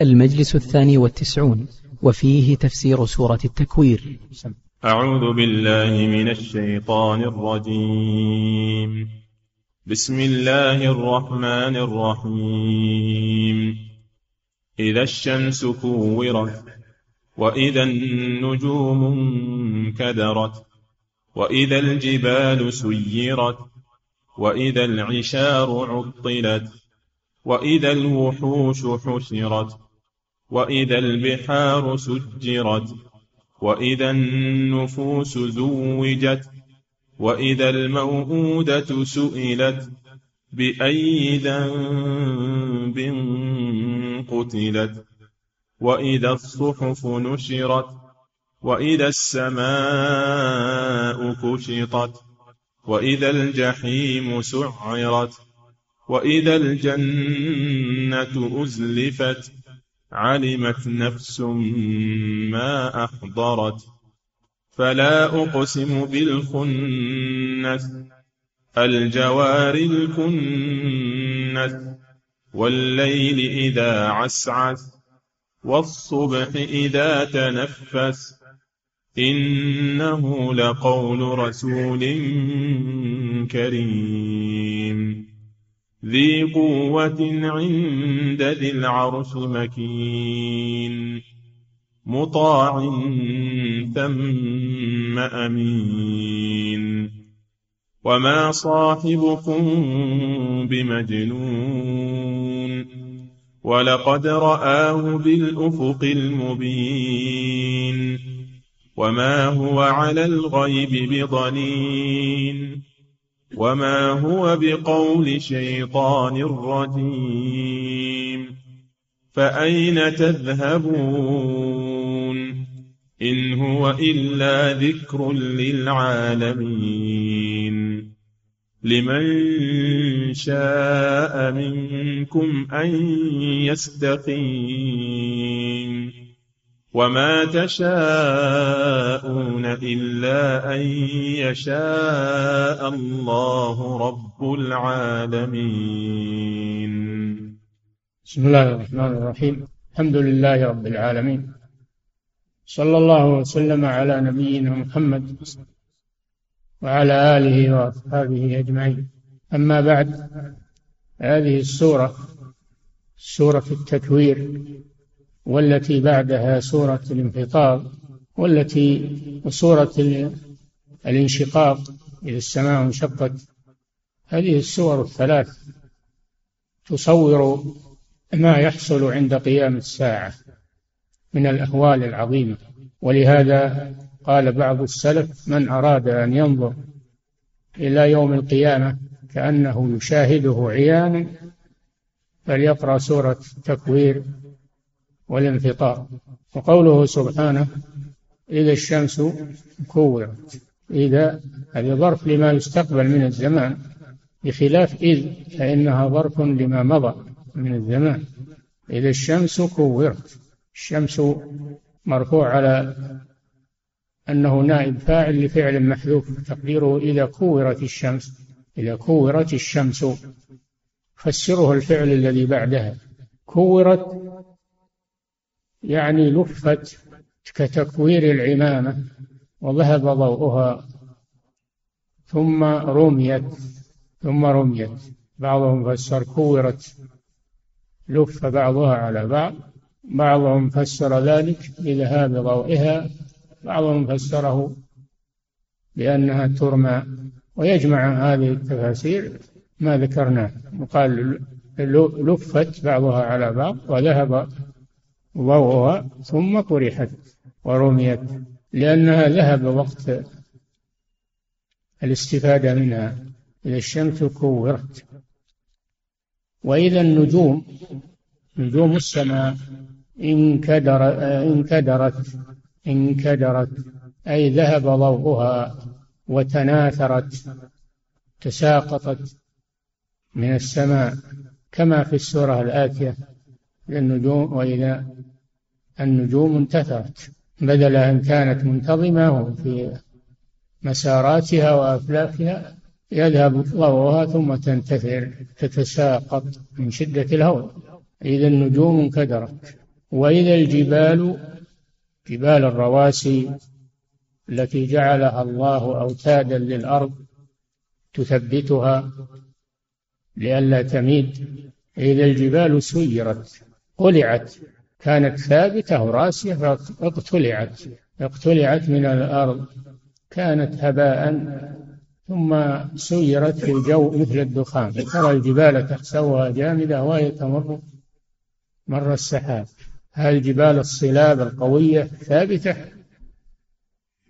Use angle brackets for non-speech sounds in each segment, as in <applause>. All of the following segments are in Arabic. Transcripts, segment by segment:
المجلس الثاني والتسعون وفيه تفسير سورة التكوير. أعوذ بالله من الشيطان الرجيم. بسم الله الرحمن الرحيم. إذا الشمس كورت وإذا النجوم انكدرت وإذا الجبال سيرت وإذا العشار عطلت وإذا الوحوش حشرت. وإذا البحار سجرت وإذا النفوس زوجت وإذا الموءودة سئلت بأي ذنب قتلت وإذا الصحف نشرت وإذا السماء كشطت وإذا الجحيم سعرت وإذا الجنة أزلفت علمت نفس ما أحضرت فلا أقسم بالخنس الجوار الكنس والليل إذا عسعس والصبح إذا تنفس إنه لقول رسول كريم ذي قوة عند ذي العرش مكين. مطاع ثم أمين. وما صاحبكم بمجنون. ولقد رآه بالأفق المبين. وما هو على الغيب بضنين. وما هو بقول شيطان رجيم فأين تذهبون إن هو إلا ذكر للعالمين لمن شاء منكم أن يستقيم وما تشاءون إلا أن يشاء الله رب العالمين. بسم الله الرحمن الرحيم. الحمد لله رب العالمين. صلى الله وسلم على نبينا محمد وعلى آله وأصحابه أجمعين. أما بعد هذه السورة سورة التكوير. والتي بعدها سورة الانفطار والتي سورة الانشقاق إذا السماء انشقت. هذه السور الثلاث تصور ما يحصل عند قيام الساعة من الأهوال العظيمة. ولهذا قال بعض السلف من أراد أن ينظر إلى يوم القيامة كأنه يشاهده عيانا فليقرأ سورة تكوير والانفطار. وقوله سبحانه إذا الشمس كورت إذا هذه ظرف لما يستقبل من الزمان. بخلاف إذ فإنها ظرف لما مضى من الزمان. إذا الشمس كورت الشمس مرفوع على أنه نائب فاعل لفعل محذوف تقديره إذا كورت الشمس إذا كورت الشمس فسره الفعل الذي بعدها. كورت يعني لفت كتكوير العمامة وذهب ضوءها ثم رميت ثم رميت. بعضهم فسر كورت لف بعضها على بعض. بعضهم فسر ذلك بذهاب ضوئها بعضهم فسره بأنها ترمى. ويجمع هذه التفاسير ما ذكرناه. وقال لفت بعضها على بعض وذهب ضوءها ثم طرحت ورميت لأنها ذهب وقت الاستفادة منها. إذا الشمس كورت. وإذا النجوم نجوم السماء انكدر انكدرت انكدرت أي ذهب ضوءها وتناثرت تساقطت من السماء كما في السورة الآتية. النجوم وإذا النجوم انتثرت بدل أن كانت منتظمة في مساراتها وأفلاكها يذهب ضوءها ثم تنتثر تتساقط من شدة الهول إذا النجوم انكدرت. وإذا الجبال جبال الرواسي التي جعلها الله أوتادا للأرض تثبتها لئلا تميد إذا الجبال سيرت قلعت. كانت ثابتة وراسية فاقتلعت. اقتلعت من الأرض. كانت هباء ثم سيرت في الجو مثل الدخان. ترى الجبال تحسبها جامدة وهي تمر مر السحاب. هذه الجبال الصلاب القوية ثابتة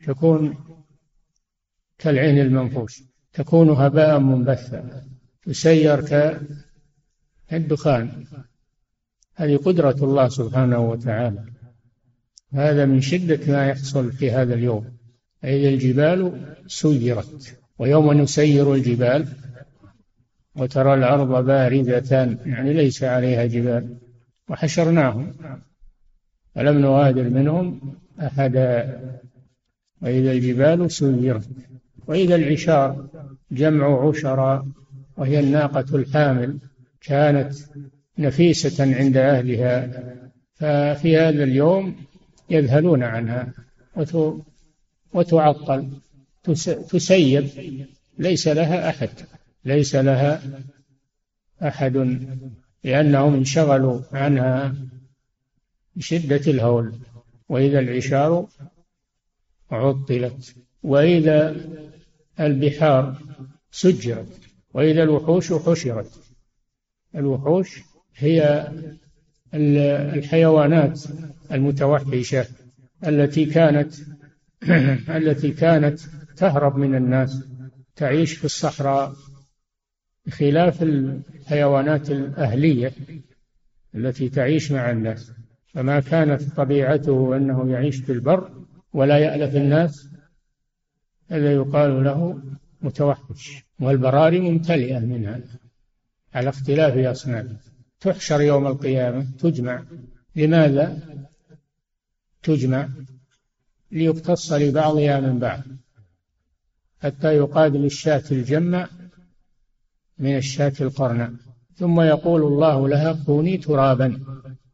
تكون كالعين المنفوش تكون هباء منبثا تسير كالدخان. هذه قدرة الله سبحانه وتعالى. هذا من شدة ما يحصل في هذا اليوم. إذا الجبال سيرت ويوم نسير الجبال وترى الأرض باردة يعني ليس عليها جبال. وحشرناهم. فلم نغادر منهم أحدا؟ وإذا الجبال سيرت وإذا العشار جمع عشرا وهي الناقة الحامل كانت نفيسة عند أهلها ففي هذا اليوم يذهلون عنها وتعطل تسيب ليس لها أحد ليس لها أحد لأنهم انشغلوا عنها بشدة الهول. وإذا العشار عطلت وإذا البحار سجرت وإذا الوحوش حشرت. الوحوش هي الحيوانات المتوحشة التي كانت <clears throat> التي كانت تهرب من الناس تعيش في الصحراء بخلاف الحيوانات الأهلية التي تعيش مع الناس. فما كانت طبيعته أنه يعيش في البر ولا يألف الناس هذا يقال له متوحش والبراري ممتلئة منها على اختلاف أصنافها تحشر يوم القيامة تجمع. لماذا تجمع؟ ليقتص لبعضها من بعض. حتى يقاد للشاة الجمع من الشاة القرناء ثم يقول الله لها كوني ترابا.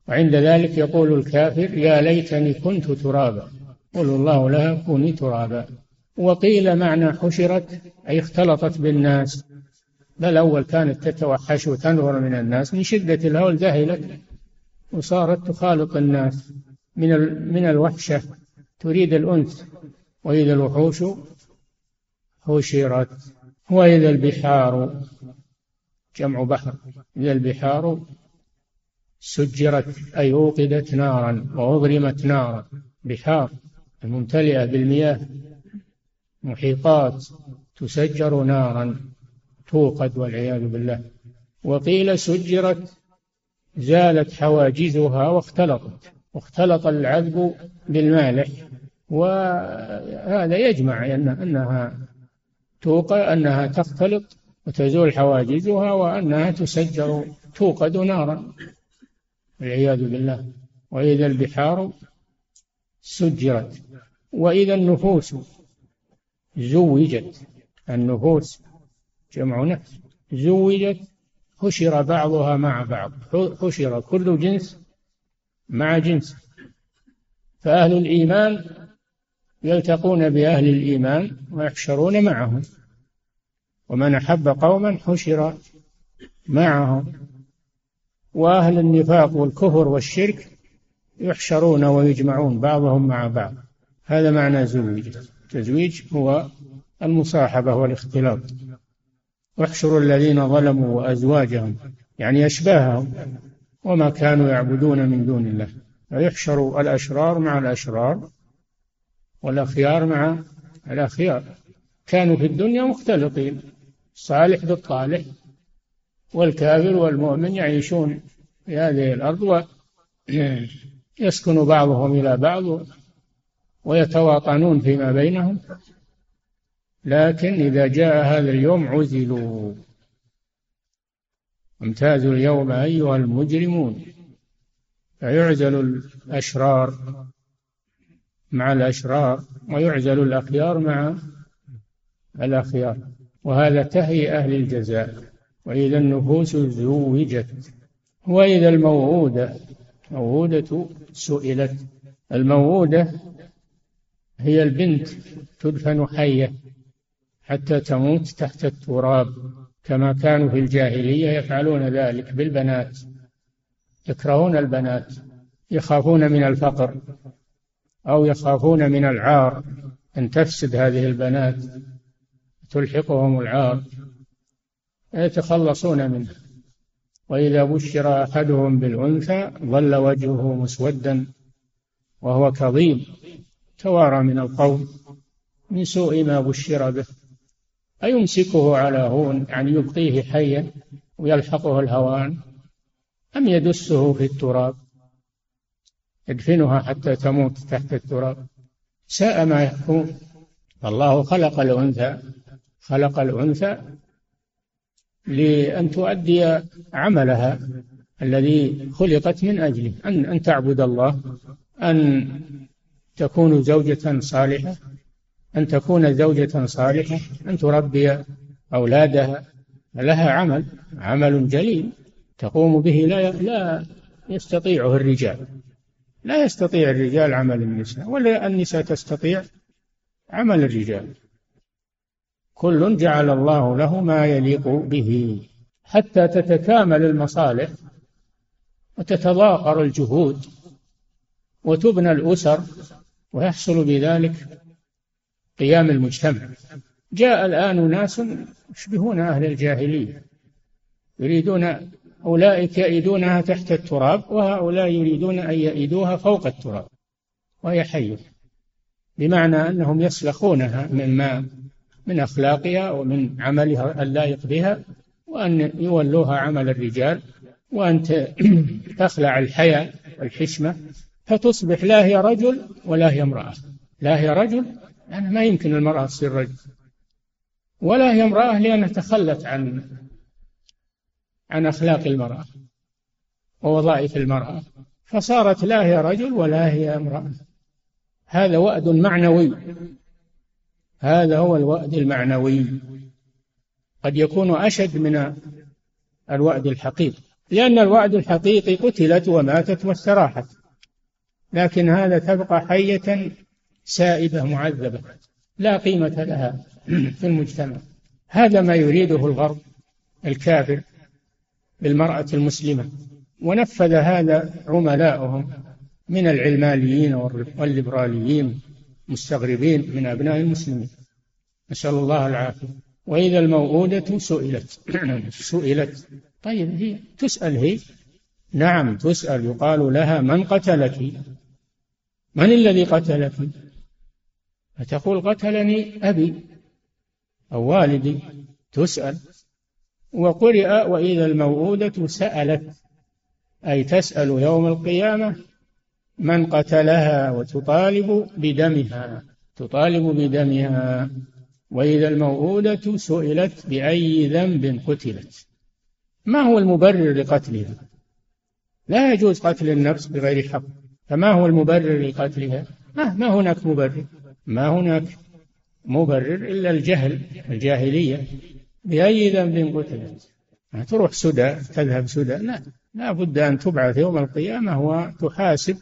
وعند ذلك يقول الكافر يا ليتني كنت ترابا. يقول الله لها كوني ترابا. وقيل معنى حشرت أي اختلطت بالناس. بل أول كانت تتوحش وتنفر من الناس من شدة الهول ذهلت وصارت تخالط الناس من من الوحشة. تريد الأنس وإذا الوحوش حشرت وإذا البحار. جمع بحر إذا البحار سجرت أي أوقدت نارا وأضرمت نارا. بحار الممتلئة بالمياه. محيطات تسجر نارا. توقد والعياذ بالله. وقيل سجرت زالت حواجزها واختلطت. واختلط العذب بالمالح. وهذا يجمع أن أنها توقع أنها تختلط وتزول حواجزها وأنها تسجر توقد نارا. والعياذ بالله. وإذا البحار سجرت. وإذا النفوس زوجت. النفوس جمع نفس. زوجت حشر بعضها مع بعض. حشر كل جنس مع جنس. فأهل الإيمان يلتقون بأهل الإيمان ويحشرون معهم. ومن أحب قوما حشر معهم. وأهل النفاق والكفر والشرك يحشرون ويجمعون بعضهم مع بعض. هذا معنى زوج التزويج هو المصاحبة والاختلاط. واحشروا الذين ظلموا وأزواجهم يعني أشباههم وما كانوا يعبدون من دون الله. فيحشر الأشرار مع الأشرار والأخيار مع الأخيار. كانوا في الدنيا مختلطين الصالح بالطالح والكافر والمؤمن يعيشون في هذه الأرض ويسكن بعضهم إلى بعض ويتواطنون فيما بينهم. لكن إذا جاء هذا اليوم عزلوا. امتازوا اليوم أيها المجرمون. فيعزل الأشرار مع الأشرار ويعزل الأخيار مع الأخيار. وهذا تهي أهل الجزاء. وإذا النفوس زوجت. وإذا الموعودة موودة سئلت. الموودة هي البنت تدفن حية. حتى تموت تحت التراب كما كانوا في الجاهلية يفعلون ذلك بالبنات. يكرهون البنات يخافون من الفقر أو يخافون من العار. أن تفسد هذه البنات تلحقهم العار يتخلصون منه وإذا بشر أحدهم بالأنثى ظل وجهه مسودا وهو كظيم. توارى من القوم من سوء ما بشر به. أيمسكه على هون يعني يبقيه حيا ويلحقه الهوان أم يدسه في التراب؟ يدفنها حتى تموت تحت التراب. ساء ما يحكم. الله خلق الأنثى. خلق الأنثى لأن تؤدي عملها الذي خلقت من أجله أن أن تعبد الله أن تكون زوجة صالحة. أن تكون زوجة صالحة أن تربي أولادها. لها عمل عمل جليل تقوم به. لا لا يستطيعه الرجال. لا يستطيع الرجال عمل النساء ولا النساء تستطيع عمل الرجال. كل جعل الله له ما يليق به. حتى تتكامل المصالح وتتضاقر الجهود وتبنى الأسر ويحصل بذلك قيام المجتمع. جاء الآن ناس يشبهون أهل الجاهلية. يريدون أولئك يئدونها تحت التراب وهؤلاء يريدون أن يئدوها فوق التراب. وهي حية. بمعنى أنهم يسلخونها مما من أخلاقها ومن عملها اللائق بها وأن يولوها عمل الرجال وأن <clears throat> تخلع الحياء والحشمة فتصبح لا هي رجل ولا هي امرأة. لا هي رجل يعني ما يمكن المرأة تصير رجل. ولا هي امرأة لأنها تخلت عن عن أخلاق المرأة ووظائف المرأة. فصارت لا هي رجل ولا هي امرأة. هذا وأد معنوي. هذا هو الوأد المعنوي. قد يكون أشد من الوأد الحقيقي. لأن الوأد الحقيقي قتلت وماتت واستراحت. لكن هذا تبقى حية سائبة معذبة لا قيمة لها في المجتمع. هذا ما يريده الغرب الكافر بالمرأة المسلمة. ونفذ هذا عملاؤهم من العلمانيين والليبراليين مستغربين من أبناء المسلمين. نسأل الله العافية. وإذا الموءودة سئلت <clears throat> سئلت. طيب هي تسأل هي؟ نعم تسأل. يقال لها من قتلك؟ من الذي قتلك؟ فتقول قتلني أبي أو والدي تسأل. وقرئ وإذا الموءودة سألت أي تسأل يوم القيامة من قتلها وتطالب بدمها تطالب بدمها. وإذا الموءودة سئلت بأي ذنب قتلت. ما هو المبرر لقتلها؟ لا يجوز قتل النفس بغير حق. فما هو المبرر لقتلها؟ ما, ما هناك مبرر. ما هناك مبرر إلا الجهل الجاهلية. بأي ذنب قتلت؟ تروح سدى تذهب سدى. لا لا بد أن تبعث يوم القيامة وتحاسب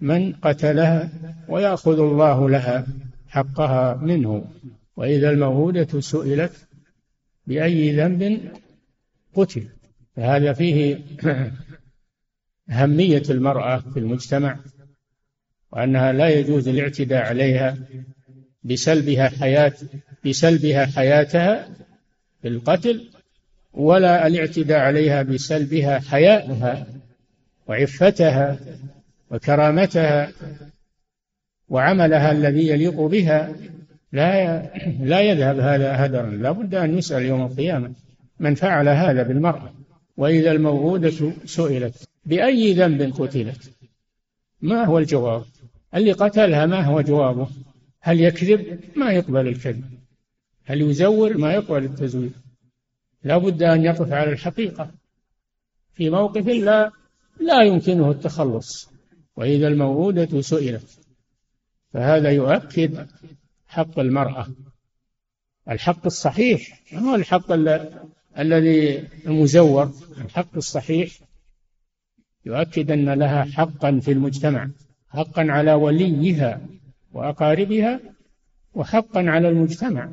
من قتلها ويأخذ الله لها حقها منه. وإذا الموءودة سئلت بأي ذنب قتل؟ فهذا فيه <clears throat> أهمية المرأة في المجتمع. وأنها لا يجوز الاعتداء عليها بسلبها حياة بسلبها حياتها بالقتل ولا الاعتداء عليها بسلبها حياءها وعفتها وكرامتها وعملها الذي يليق بها. لا لا يذهب هذا هدرا. لا بد أن يسأل يوم القيامة من فعل هذا بالمرأة. وإذا الموءودة سئلت بأي ذنب قتلت؟ ما هو الجواب؟ اللي قتلها ما هو جوابه؟ هل يكذب؟ ما يقبل الكذب. هل يزور؟ ما يقبل التزوير. لا بد أن يقف على الحقيقة. في موقف لا لا يمكنه التخلص وإذا الموءودة سئلت. فهذا يؤكد حق المرأة. الحق الصحيح هو الحق الذي المزور؟ الحق الصحيح يؤكد أن لها حقا في المجتمع. حقا على وليها وأقاربها وحقا على المجتمع.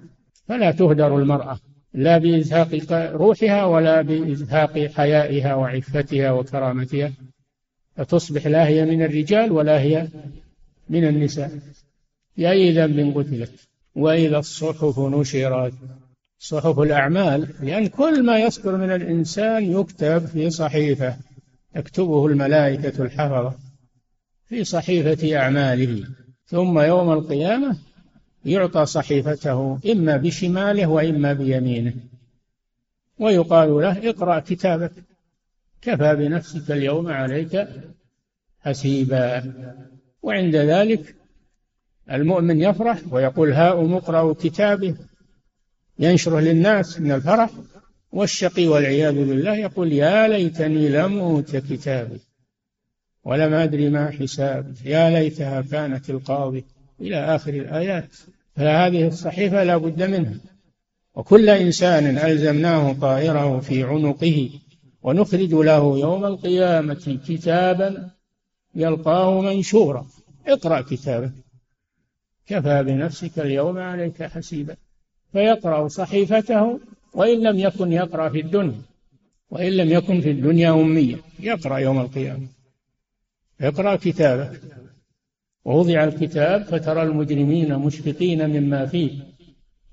فلا تهدر المرأة لا بإزهاق روحها ولا بإزهاق حيائها وعفتها وكرامتها. فتصبح لا هي من الرجال ولا هي من النساء. بأي ذنب قتلت. وإذا الصحف نشرت صحف الأعمال لأن كل ما يصدر من الإنسان يكتب في صحيفة تكتبه الملائكة الحفظة. في صحيفة أعماله ثم يوم القيامة يعطى صحيفته إما بشماله وإما بيمينه ويقال له اقرأ كتابك كفى بنفسك اليوم عليك حسيبا. وعند ذلك المؤمن يفرح ويقول هاؤم اقرأوا كتابه ينشره للناس من الفرح والشقي والعياذ بالله يقول يا ليتني لم أوت كتابي. ولم أدري ما حسابي يا ليتها كانت القاضي إلى آخر الآيات. فهذه الصحيفة لا بد منها. وكل إنسان ألزمناه طائره في عنقه ونخرج له يوم القيامة كتابا يلقاه منشورا. اقرأ كتابك. كفى بنفسك اليوم عليك حسيبا. فيقرأ صحيفته وإن لم يكن يقرأ في الدنيا. وإن لم يكن في الدنيا أميا. يقرأ يوم القيامة. اقرأ كتابك. ووضع الكتاب فترى المجرمين مشفقين مما فيه.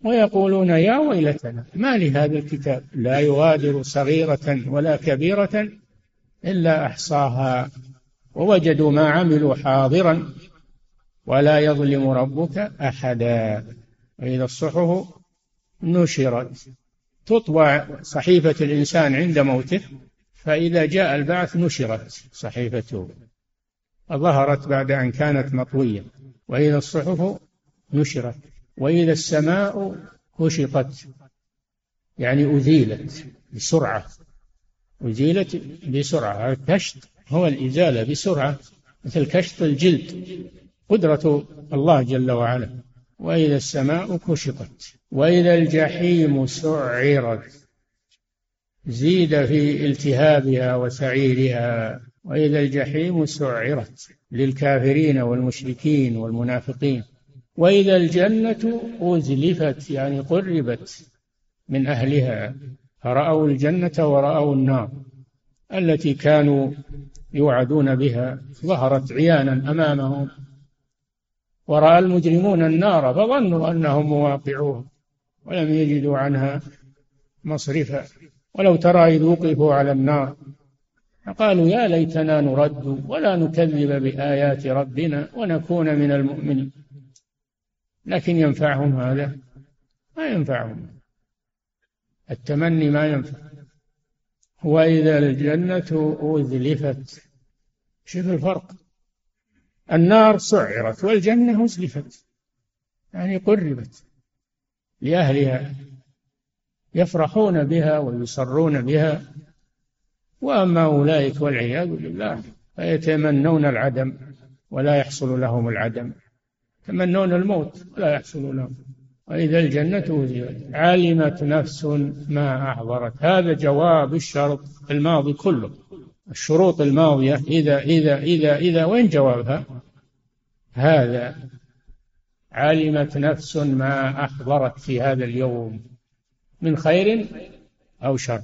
ويقولون يا ويلتنا ما لهذا الكتاب؟ لا يغادر صغيرة ولا كبيرة إلا أحصاها. ووجدوا ما عملوا حاضرا ولا يظلم ربك أحدا. وإذا الصحف نشرت تطبع صحيفة الإنسان عند موته فإذا جاء البعث نشرت صحيفته. ظهرت بعد أن كانت مطوية. وإذا الصحف نشرت وإذا السماء كشطت. يعني أزيلت بسرعة. أزيلت بسرعة. الكشط هو الإزالة بسرعة مثل كشط الجلد. قدرة الله جل وعلا. وإذا السماء كشطت وإذا الجحيم سعرت. زيد في التهابها وسعيرها. وإذا الجحيم سعرت للكافرين والمشركين والمنافقين. وإذا الجنة أزلفت يعني قربت من أهلها فرأوا الجنة ورأوا النار التي كانوا يوعدون بها ظهرت عيانا أمامهم. ورأى المجرمون النار فظنوا أنهم مواقعوها ولم يجدوا عنها مصرفا. ولو ترى إذ وقفوا على النار فقالوا يا ليتنا نرد ولا نكذب بآيات ربنا ونكون من المؤمنين. لكن ينفعهم هذا؟ ما ينفعهم. التمني ما ينفع. وإذا الجنة أزلفت. شوف الفرق. النار سعرت والجنة أزلفت. يعني قربت لأهلها. يفرحون بها ويصرون بها. وأما أولئك والعياذ بالله فيتمنون العدم ولا يحصل لهم العدم. يتمنون الموت ولا يحصل لهم. وإذا الجنة وزيت علمت نفس ما أحضرت. هذا جواب الشرط الماضي كله. الشروط الماضية إذا إذا إذا إذا وين جوابها؟ هذا. علمت نفس ما أحضرت في هذا اليوم. من خير أو شر؟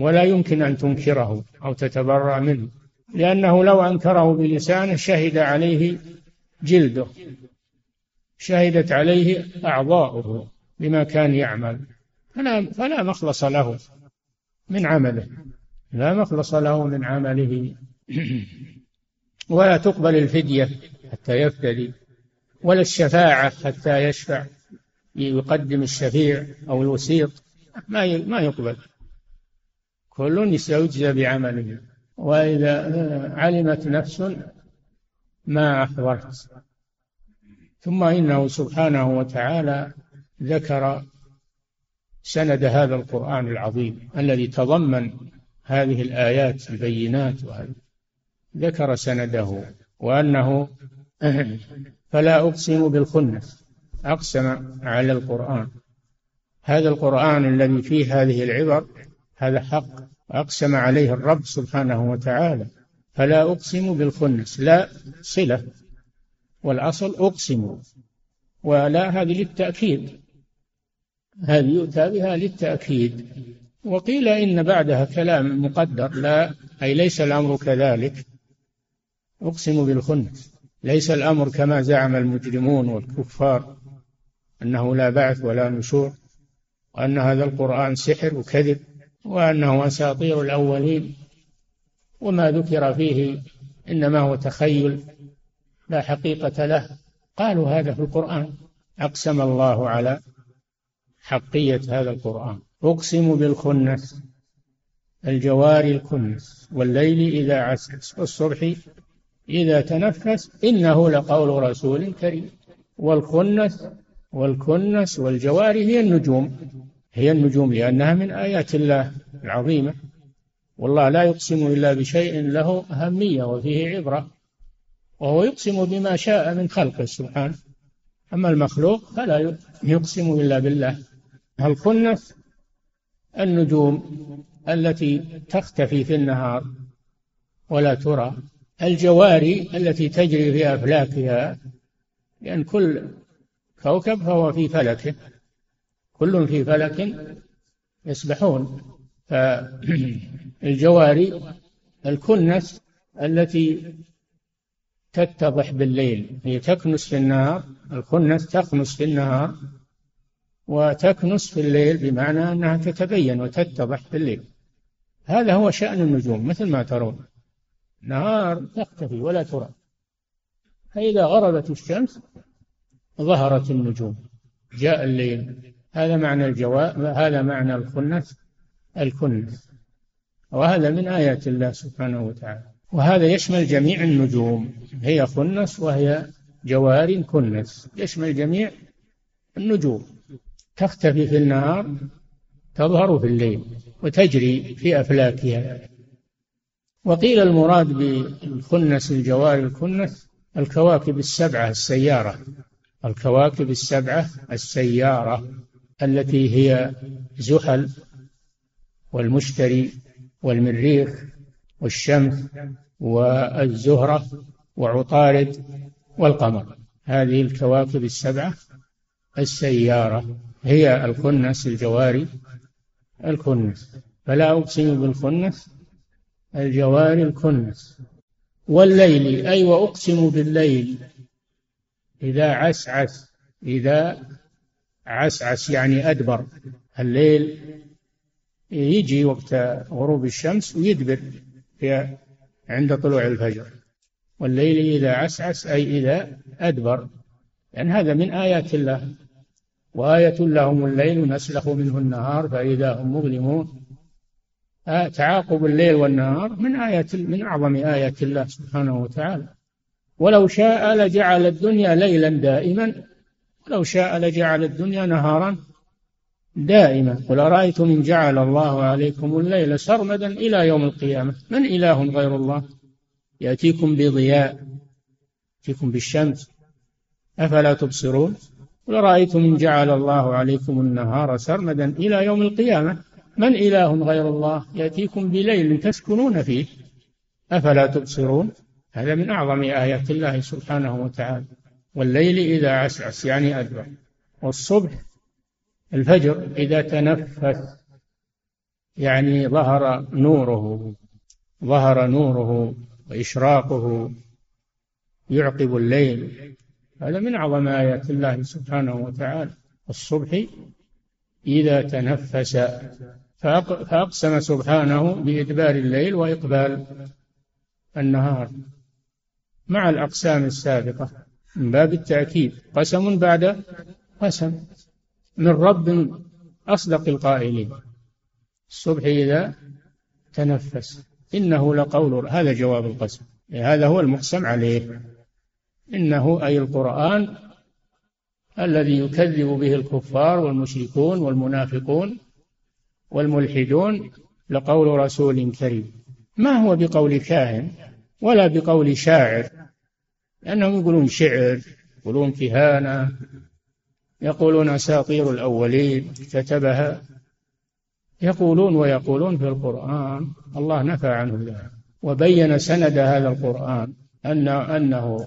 ولا يمكن أن تنكره أو تتبرأ منه لأنه لو أنكره بلسانه شهد عليه جلده شهدت عليه أعضاؤه بما كان يعمل. فلا, فلا مخلص له من عمله لا مخلص له من عمله. <clears throat> ولا تقبل الفدية حتى يفتدي ولا الشفاعة حتى يشفع يقدم الشفيع أو الوسيط ما ما يقبل. كل يجزى بعمله. وإذا علمت نفس ما أحضرت. ثم إنه سبحانه وتعالى ذكر سند هذا القرآن العظيم الذي تضمن هذه الآيات البينات ذكر سنده وأنه فلا أقسم بالخنس أقسم على القرآن. هذا القرآن الذي فيه هذه العبر هذا حق. أقسم عليه الرب سبحانه وتعالى فلا أقسم بالخنس لا صلة. والأصل أقسم ولا هذه للتأكيد. هذه يؤتى بها للتأكيد. وقيل إن بعدها كلام مقدر لا أي ليس الأمر كذلك. أقسم بالخنس ليس الأمر كما زعم المجرمون والكفار أنه لا بعث ولا نشور وأن هذا القرآن سحر وكذب. وأنه أساطير الأولين وما ذكر فيه إنما هو تخيل لا حقيقة له. قالوا هذا في القرآن. أقسم الله على حقية هذا القرآن. أقسم بالخنس الجوار الكنس والليل إذا عسعس والصبح إذا تنفس إنه لقول رسول كريم. والخنس والكنس والجوار هي النجوم. هي النجوم لأنها من آيات الله العظيمة. والله لا يقسم إلا بشيء له أهمية وفيه عبرة وهو يقسم بما شاء من خلقه سبحانه. أما المخلوق فلا يقسم إلا بالله. الكنس النجوم التي تختفي في النهار ولا ترى؟ الجواري التي تجري في أفلاكها لأن كل كوكب فهو في فلكه. كل في فلك يسبحون. فالجواري الكنس التي تتضح بالليل هي تكنس في النهار الكنس تكنس في النهار وتكنس في الليل بمعنى أنها تتبين وتتضح في الليل هذا هو شأن النجوم مثل ما ترون. نهار تختفي ولا ترى. فإذا غربت الشمس ظهرت النجوم جاء الليل. هذا معنى الجواب هذا معنى الخنس الكنس. وهذا من آيات الله سبحانه وتعالى. وهذا يشمل جميع النجوم. هي خنس وهي جوار كنس. يشمل جميع النجوم. تختفي في النهار تظهر في الليل وتجري في أفلاكها. وقيل المراد بالخنس الجوار الكنس الكواكب السبعة السيارة. الكواكب السبعة السيارة. التي هي زحل والمشتري والمريخ والشمس والزهرة وعطارد والقمر. هذه الكواكب السبعة السيارة هي الكنس الجواري. الكنس فلا أقسم بالكنس الجواري الكنس. والليل أي وأقسم بالليل إذا عسعس إذا عسعس يعني أدبر. الليل يجي وقت غروب الشمس ويدبر في عند طلوع الفجر. والليل إذا عسعس أي إذا أدبر. لأن يعني هذا من آيات الله. وآية لهم الليل نسلخ منه النهار فإذا هم مظلمون. آه تعاقب الليل والنهار من آيات من أعظم آيات الله سبحانه وتعالى. ولو شاء لجعل الدنيا ليلا دائما. ولو شاء لجعل الدنيا نهارا دائما. قل أرأيتم إن جعل الله عليكم الليل سرمدا إلى يوم القيامة؟ من إله غير الله؟ يأتيكم بضياء يأتيكم بالشمس. أفلا تبصرون؟ قل أرأيتم إن جعل الله عليكم النهار سرمدا إلى يوم القيامة؟ من إله غير الله؟ يأتيكم بليل تسكنون فيه. أفلا تبصرون؟ هذا من أعظم آيات الله سبحانه وتعالى. والليل إذا عسعس يعني أدبر. والصبح الفجر إذا تنفس. يعني ظهر نوره ظهر نوره وإشراقه يعقب الليل. هذا من أعظم آيات الله سبحانه وتعالى. الصبح إذا تنفس. فأقسم سبحانه بإدبار الليل وإقبال النهار. مع الأقسام السابقة. من باب التأكيد. قسم بعد قسم. من رب أصدق القائلين. الصبح إذا تنفس. إنه لقول هذا جواب القسم. هذا هو المقسم عليه. إنه أي القرآن الذي يكذب به الكفار والمشركون والمنافقون والملحدون لقول رسول كريم. ما هو بقول كاهن ولا بقول شاعر؟ لأنهم يقولون شعر يقولون كهانة يقولون أساطير الأولين كتبها يقولون ويقولون في القرآن. الله نفى عنه ذلك وبين سند هذا القرآن أن أنه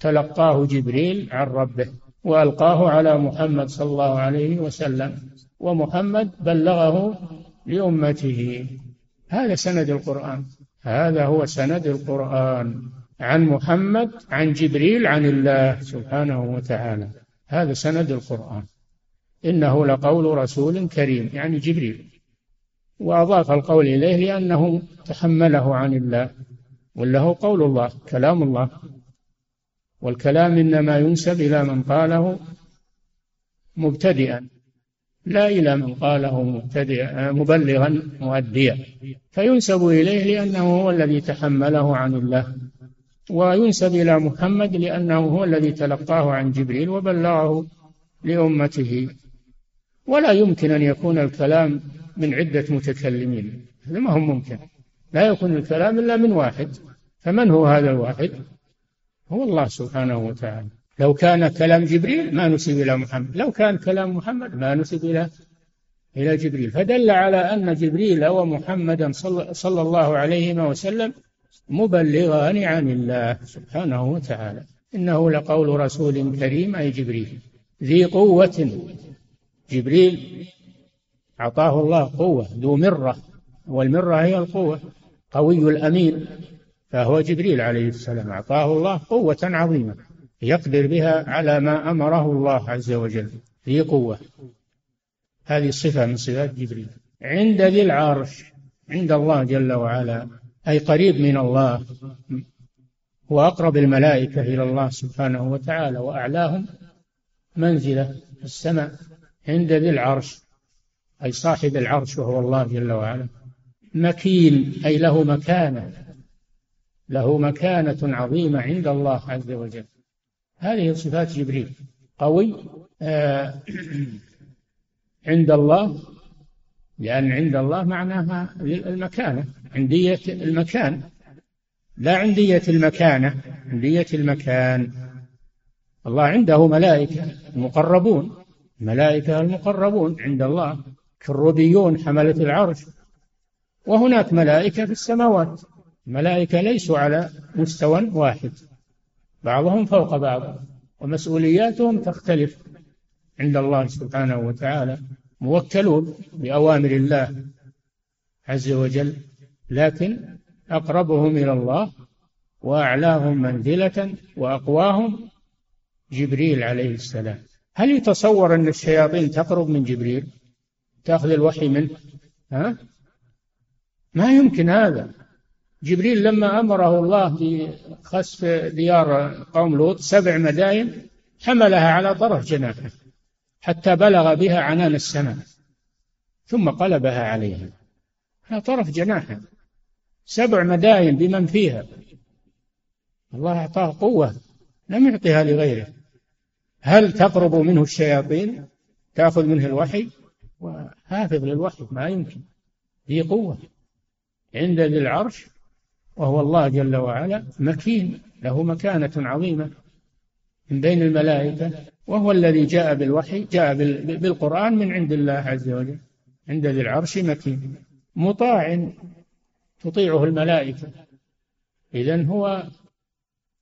تلقاه جبريل عن ربه وألقاه على محمد صلى الله عليه وسلم ومحمد بلغه لأمته. هذا سند القرآن هذا هو سند القرآن. عن محمد عن جبريل عن الله سبحانه وتعالى. هذا سند القرآن. إنه لقول رسول كريم يعني جبريل. وأضاف القول إليه لأنه تحمله عن الله وله قول الله كلام الله. والكلام إنما ينسب إلى من قاله مبتدئا لا إلى من قاله مبتدئا مبلغا مؤديا. فينسب إليه لأنه هو الذي تحمله عن الله. وينسب إلى محمد لأنه هو الذي تلقاه عن جبريل وبلغه لأمته. ولا يمكن أن يكون الكلام من عدة متكلمين. هذا ما هو ممكن. لا يكون الكلام إلا من واحد. فمن هو هذا الواحد؟ هو الله سبحانه وتعالى. لو كان كلام جبريل ما نسب إلى محمد. لو كان كلام محمد ما نسب إلى إلى جبريل. فدل على أن جبريل ومحمدا صلى, صلى الله عليه وسلم مبلغان عن الله سبحانه وتعالى. إنه لقول رسول كريم أي جبريل. ذي قوة. جبريل أعطاه الله قوة ذو مرة. والمرة هي القوة قوي الأمين فهو جبريل عليه السلام أعطاه الله قوة عظيمة يقدر بها على ما أمره الله عز وجل. ذي قوة. هذه صفة من صفات جبريل. عند ذي العرش عند الله جل وعلا. أي قريب من الله وأقرب الملائكة إلى الله سبحانه وتعالى وأعلاهم منزلة في السماء عند ذي العرش أي صاحب العرش وهو الله جل وعلا. مكين أي له مكانة له مكانة عظيمة عند الله عز وجل. هذه صفات جبريل قوي آه <clears throat> عند الله لأن عند الله معناها المكانة عندية المكان. لا عندية المكانة عندية المكان. الله عنده ملائكة المقربون الملائكة المقربون عند الله كالربيون حملة العرش. وهناك ملائكة في السماوات الملائكة ليسوا على مستوى واحد. بعضهم فوق بعض ومسؤولياتهم تختلف عند الله سبحانه وتعالى. موكلون بأوامر الله عز وجل لكن أقربهم إلى الله وأعلاهم منزلة وأقواهم جبريل عليه السلام. هل يتصور أن الشياطين تقرب من جبريل؟ تأخذ الوحي منه؟ ها؟ ما يمكن هذا. جبريل لما أمره الله بخسف ديار قوم لوط سبع مداين حملها على طرف جناحه. حتى بلغ بها عنان السماء ثم قلبها عليها. على طرف جناحه. سبع مداين بمن فيها. الله أعطاه قوة. لم يعطها لغيره. هل تقرب منه الشياطين؟ تأخذ منه الوحي؟ وحافظ للوحي ما يمكن. في قوة. عند ذي العرش وهو الله جل وعلا مكين. له مكانة عظيمة. من بين الملائكة. وهو الذي جاء بالوحي جاء بالقرآن من عند الله عز وجل عند ذي العرش مكين. مطاع تطيعه الملائكة. إذا هو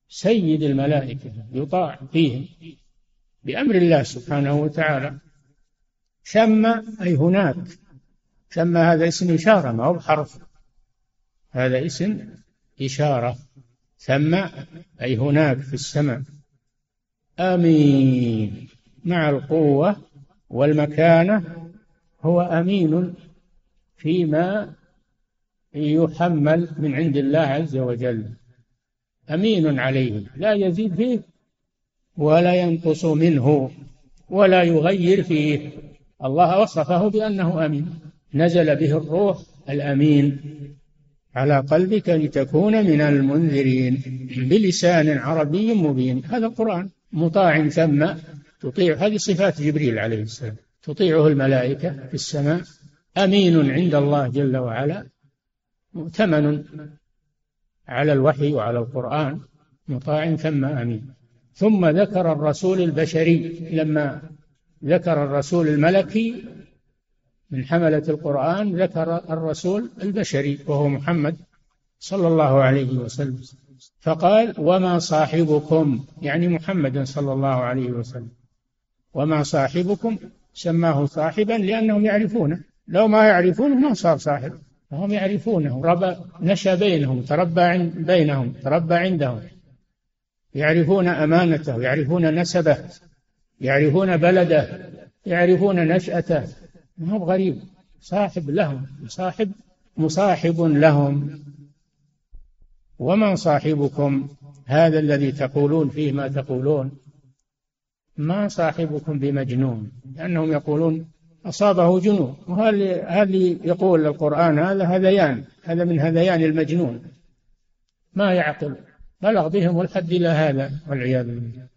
سيد الملائكة يطاع فيهم بأمر الله سبحانه وتعالى. ثم أي هناك. ثم هذا اسم إشارة ما هو بحرف. هذا اسم إشارة. ثم أي هناك في السماء. أمين. مع القوة والمكانة هو أمين فيما يحمل من عند الله عز وجل. أمين عليه. لا يزيد فيه ولا ينقص منه ولا يغير فيه. الله وصفه بأنه أمين. نزل به الروح الأمين على قلبك لتكون من المنذرين بلسان عربي مبين. هذا القرآن. مطاع ثم تطيع. هذه صفات جبريل عليه السلام. تطيعه الملائكة في السماء. أمين عند الله جل وعلا. مؤتمن على الوحي وعلى القرآن. مطاع ثم أمين. ثم ذكر الرسول البشري. لما ذكر الرسول الملكي من حملة القرآن ذكر الرسول البشري وهو محمد صلى الله عليه وسلم. فقال وما صاحبكم؟ يعني محمدا صلى الله عليه وسلم. وما صاحبكم؟ سماه صاحبا لأنهم يعرفونه. لو ما يعرفونه ما صار صاحب. فهم يعرفونه. ربى نشأ بينهم تربى بينهم تربى عندهم. يعرفون أمانته يعرفون نسبه يعرفون بلده يعرفون نشأته. ما هو غريب صاحب لهم صاحب مصاحب لهم. ومن صاحبكم هذا الذي تقولون فيه ما تقولون؟ ما صاحبكم بمجنون لأنهم يقولون أصابه جنون. وهذا يقول القرآن هذا هذيان هذا من هذيان المجنون؟ ما يعقل بلغ بهم الحد إلى هذا والعياذ بالله.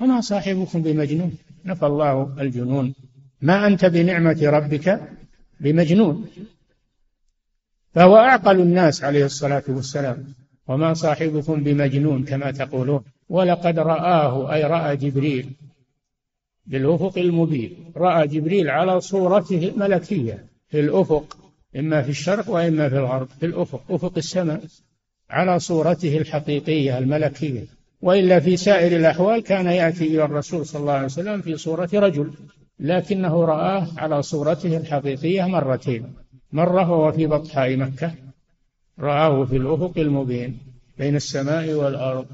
وما صاحبكم بمجنون؟ نفى الله الجنون. ما أنت بنعمة ربك بمجنون. فهو أعقل الناس عليه الصلاة والسلام. وما صاحبكم بمجنون كما تقولون. ولقد رآه أي رأى جبريل بالأفق المبين. رأى جبريل على صورته الملكية في الأفق إما في الشرق وإما في الغرب في الأفق أفق السماء على صورته الحقيقية الملكية. وإلا في سائر الأحوال كان يأتي إلى الرسول صلى الله عليه وسلم في صورة رجل لكنه رآه على صورته الحقيقية مرتين. مرة وهو في بطحاء مكة رآه في الأفق المبين بين السماء والأرض.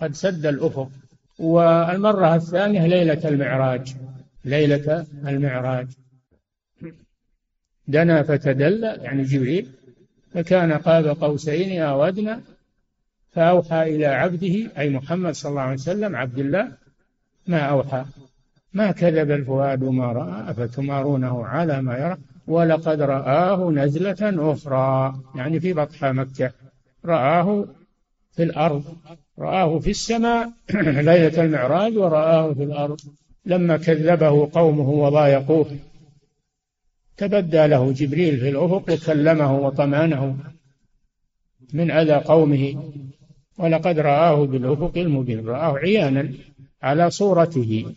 قد سد الأفق. والمرة الثانية ليلة المعراج. ليلة المعراج. دنا فتدلى يعني جبريل فكان قاب قوسين أو أدنى فأوحى إلى عبده أي محمد صلى الله عليه وسلم عبد الله ما أوحى. ما كذب الفؤاد ما رأى أفتمارونه على ما يرى. ولقد رآه نزلة أخرى يعني في بطحة مكة. رآه في الأرض رآه في السماء <clears throat> ليلة المعراج ورآه في الأرض. لما كذبه قومه وضايقوه تبدى له جبريل في الأفق وكلمه وطمأنه من أذى قومه. ولقد رآه بالأفق المبين رآه عيانا على صورته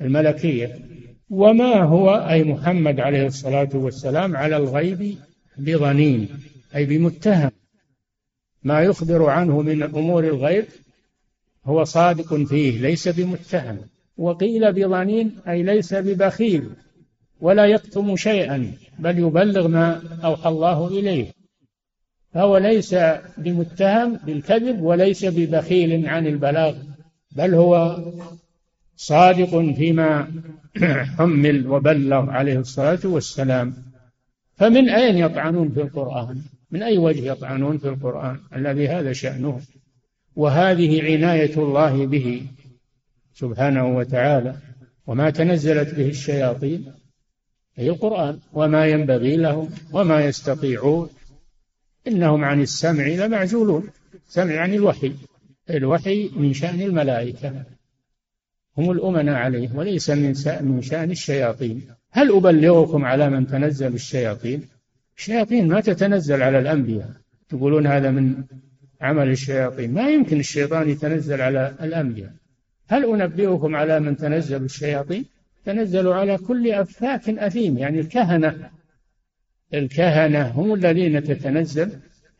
الملكية. وما هو أي محمد عليه الصلاة والسلام على الغيب بظنين أي بمتهم. ما يخبر عنه من أمور الغيب هو صادق فيه ليس بمتهم. وقيل بظنين أي ليس ببخيل ولا يكتم شيئا بل يبلغ ما أوحى الله إليه. فهو ليس بمتهم بالكذب وليس ببخيل عن البلاغ بل هو صادق فيما حمل وبلغ عليه الصلاة والسلام. فمن أين يطعنون في القرآن؟ من أي وجه يطعنون في القرآن الذي هذا شأنه؟ وهذه عناية الله به سبحانه وتعالى. وما تنزلت به الشياطين أي القرآن. وما ينبغي لهم وما يستطيعون. إنهم عن السمع لمعزولون. سمع عن الوحي. الوحي من شأن الملائكة. هم الأمناء عليه وليس من من شأن الشياطين. هل أبلغكم على من تنزل الشياطين؟ الشياطين ما تتنزل على الأنبياء. تقولون هذا من عمل الشياطين. ما يمكن الشيطان يتنزل على الأنبياء. هل أنبئكم على من تنزل الشياطين؟ تنزلوا على كل أفاك أثيم يعني الكهنة. الكهنة هم الذين تتنزل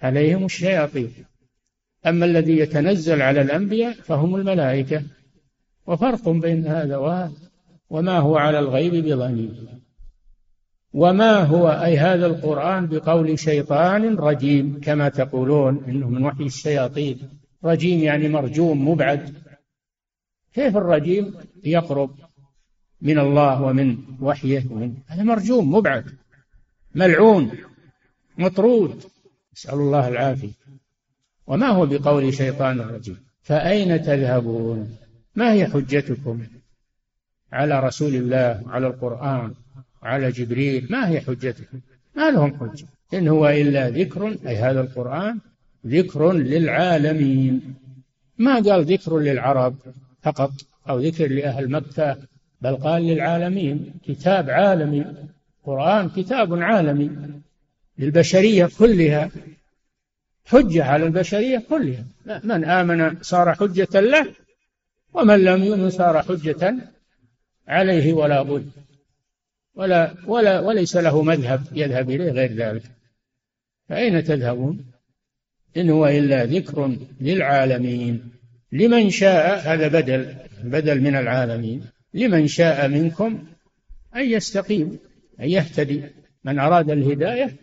عليهم الشياطين. أما الذي يتنزل على الأنبياء فهم الملائكة. وفرق بين هذا وهذا. وما هو على الغيب بضنين وما هو أي هذا القرآن بقول شيطان رجيم كما تقولون إنه من وحي الشياطين. رجيم يعني مرجوم مبعد. كيف الرجيم؟ يقرب من الله ومن وحيه ومن هذا مرجوم مبعد. ملعون مطرود. نسأل الله العافية. وما هو بقول شيطان رجيم؟ فأين تذهبون؟ ما هي حجتكم على رسول الله على القرآن على جبريل؟ ما هي حجتكم؟ ما لهم حجة. إن هو إلا ذكر أي هذا القرآن ذكر للعالمين. ما قال ذكر للعرب فقط أو ذكر لأهل مكة بل قال للعالمين. كتاب عالمي قرآن كتاب عالمي للبشرية كلها. حجة على البشرية كلها. من آمن صار حجة له ومن لم يؤمن صار حجة عليه ولا بد. ولا ولا وليس له مذهب يذهب إليه غير ذلك. فأين تذهبون؟ إن هو إلا ذكر للعالمين. لمن شاء هذا بدل بدل من العالمين. لمن شاء منكم أن يستقيم أن يهتدي. من أراد الهداية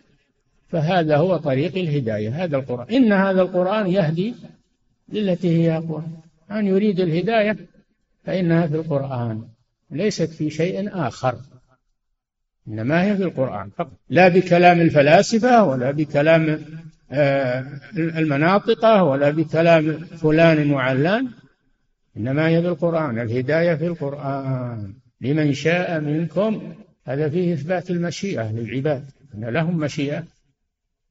فهذا هو طريق الهداية. هذا القرآن. إن هذا القرآن يهدي للتي هي أقوى. من يريد الهداية فإنها في القرآن ليست في شيء آخر. إنما هي في القرآن فقط. لا بكلام الفلاسفة ولا بكلام آه، المناطقة ولا بكلام فلان وعلان إنما هي بالقرآن الهداية في القرآن. لمن شاء منكم هذا فيه إثبات المشيئة للعباد. أن لهم مشيئة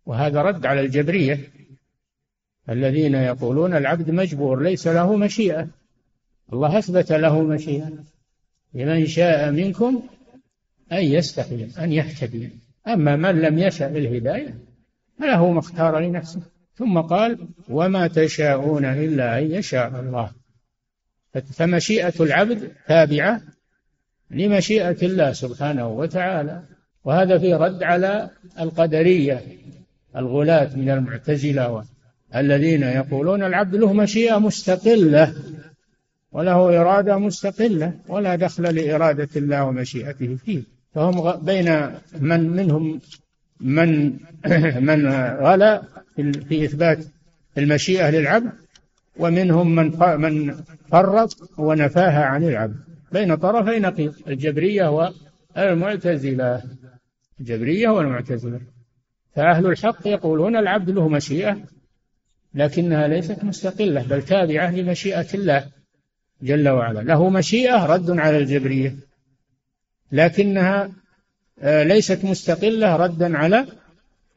وهذا رد على الجبرية. الذين يقولون العبد مجبور ليس له مشيئة. الله أثبت له مشيئة. لمن شاء منكم أن يستقيم أن يهتدي. أما من لم يشأ الهداية فله ما اختار لنفسه. ثم قال وما تشاءون إلا أن يشاء الله. فمشيئة العبد تابعة لمشيئة الله سبحانه وتعالى. وهذا في رد على القدرية الغلاة من المعتزلة الذين يقولون العبد له مشيئة مستقلة وله إرادة مستقلة ولا دخل لإرادة الله ومشيئته فيه. فهم بين من منهم من <clears throat> من غلا في إثبات المشيئة للعبد ومنهم من من فرط ونفاها عن العبد. بين طرفي نقيض الجبرية والمعتزلة. الجبرية والمعتزلة. فأهل الحق يقولون العبد له مشيئة لكنها ليست مستقلة بل تابعة لمشيئة الله جل وعلا. له مشيئة رد على الجبرية لكنها آه، ليست مستقلة ردا على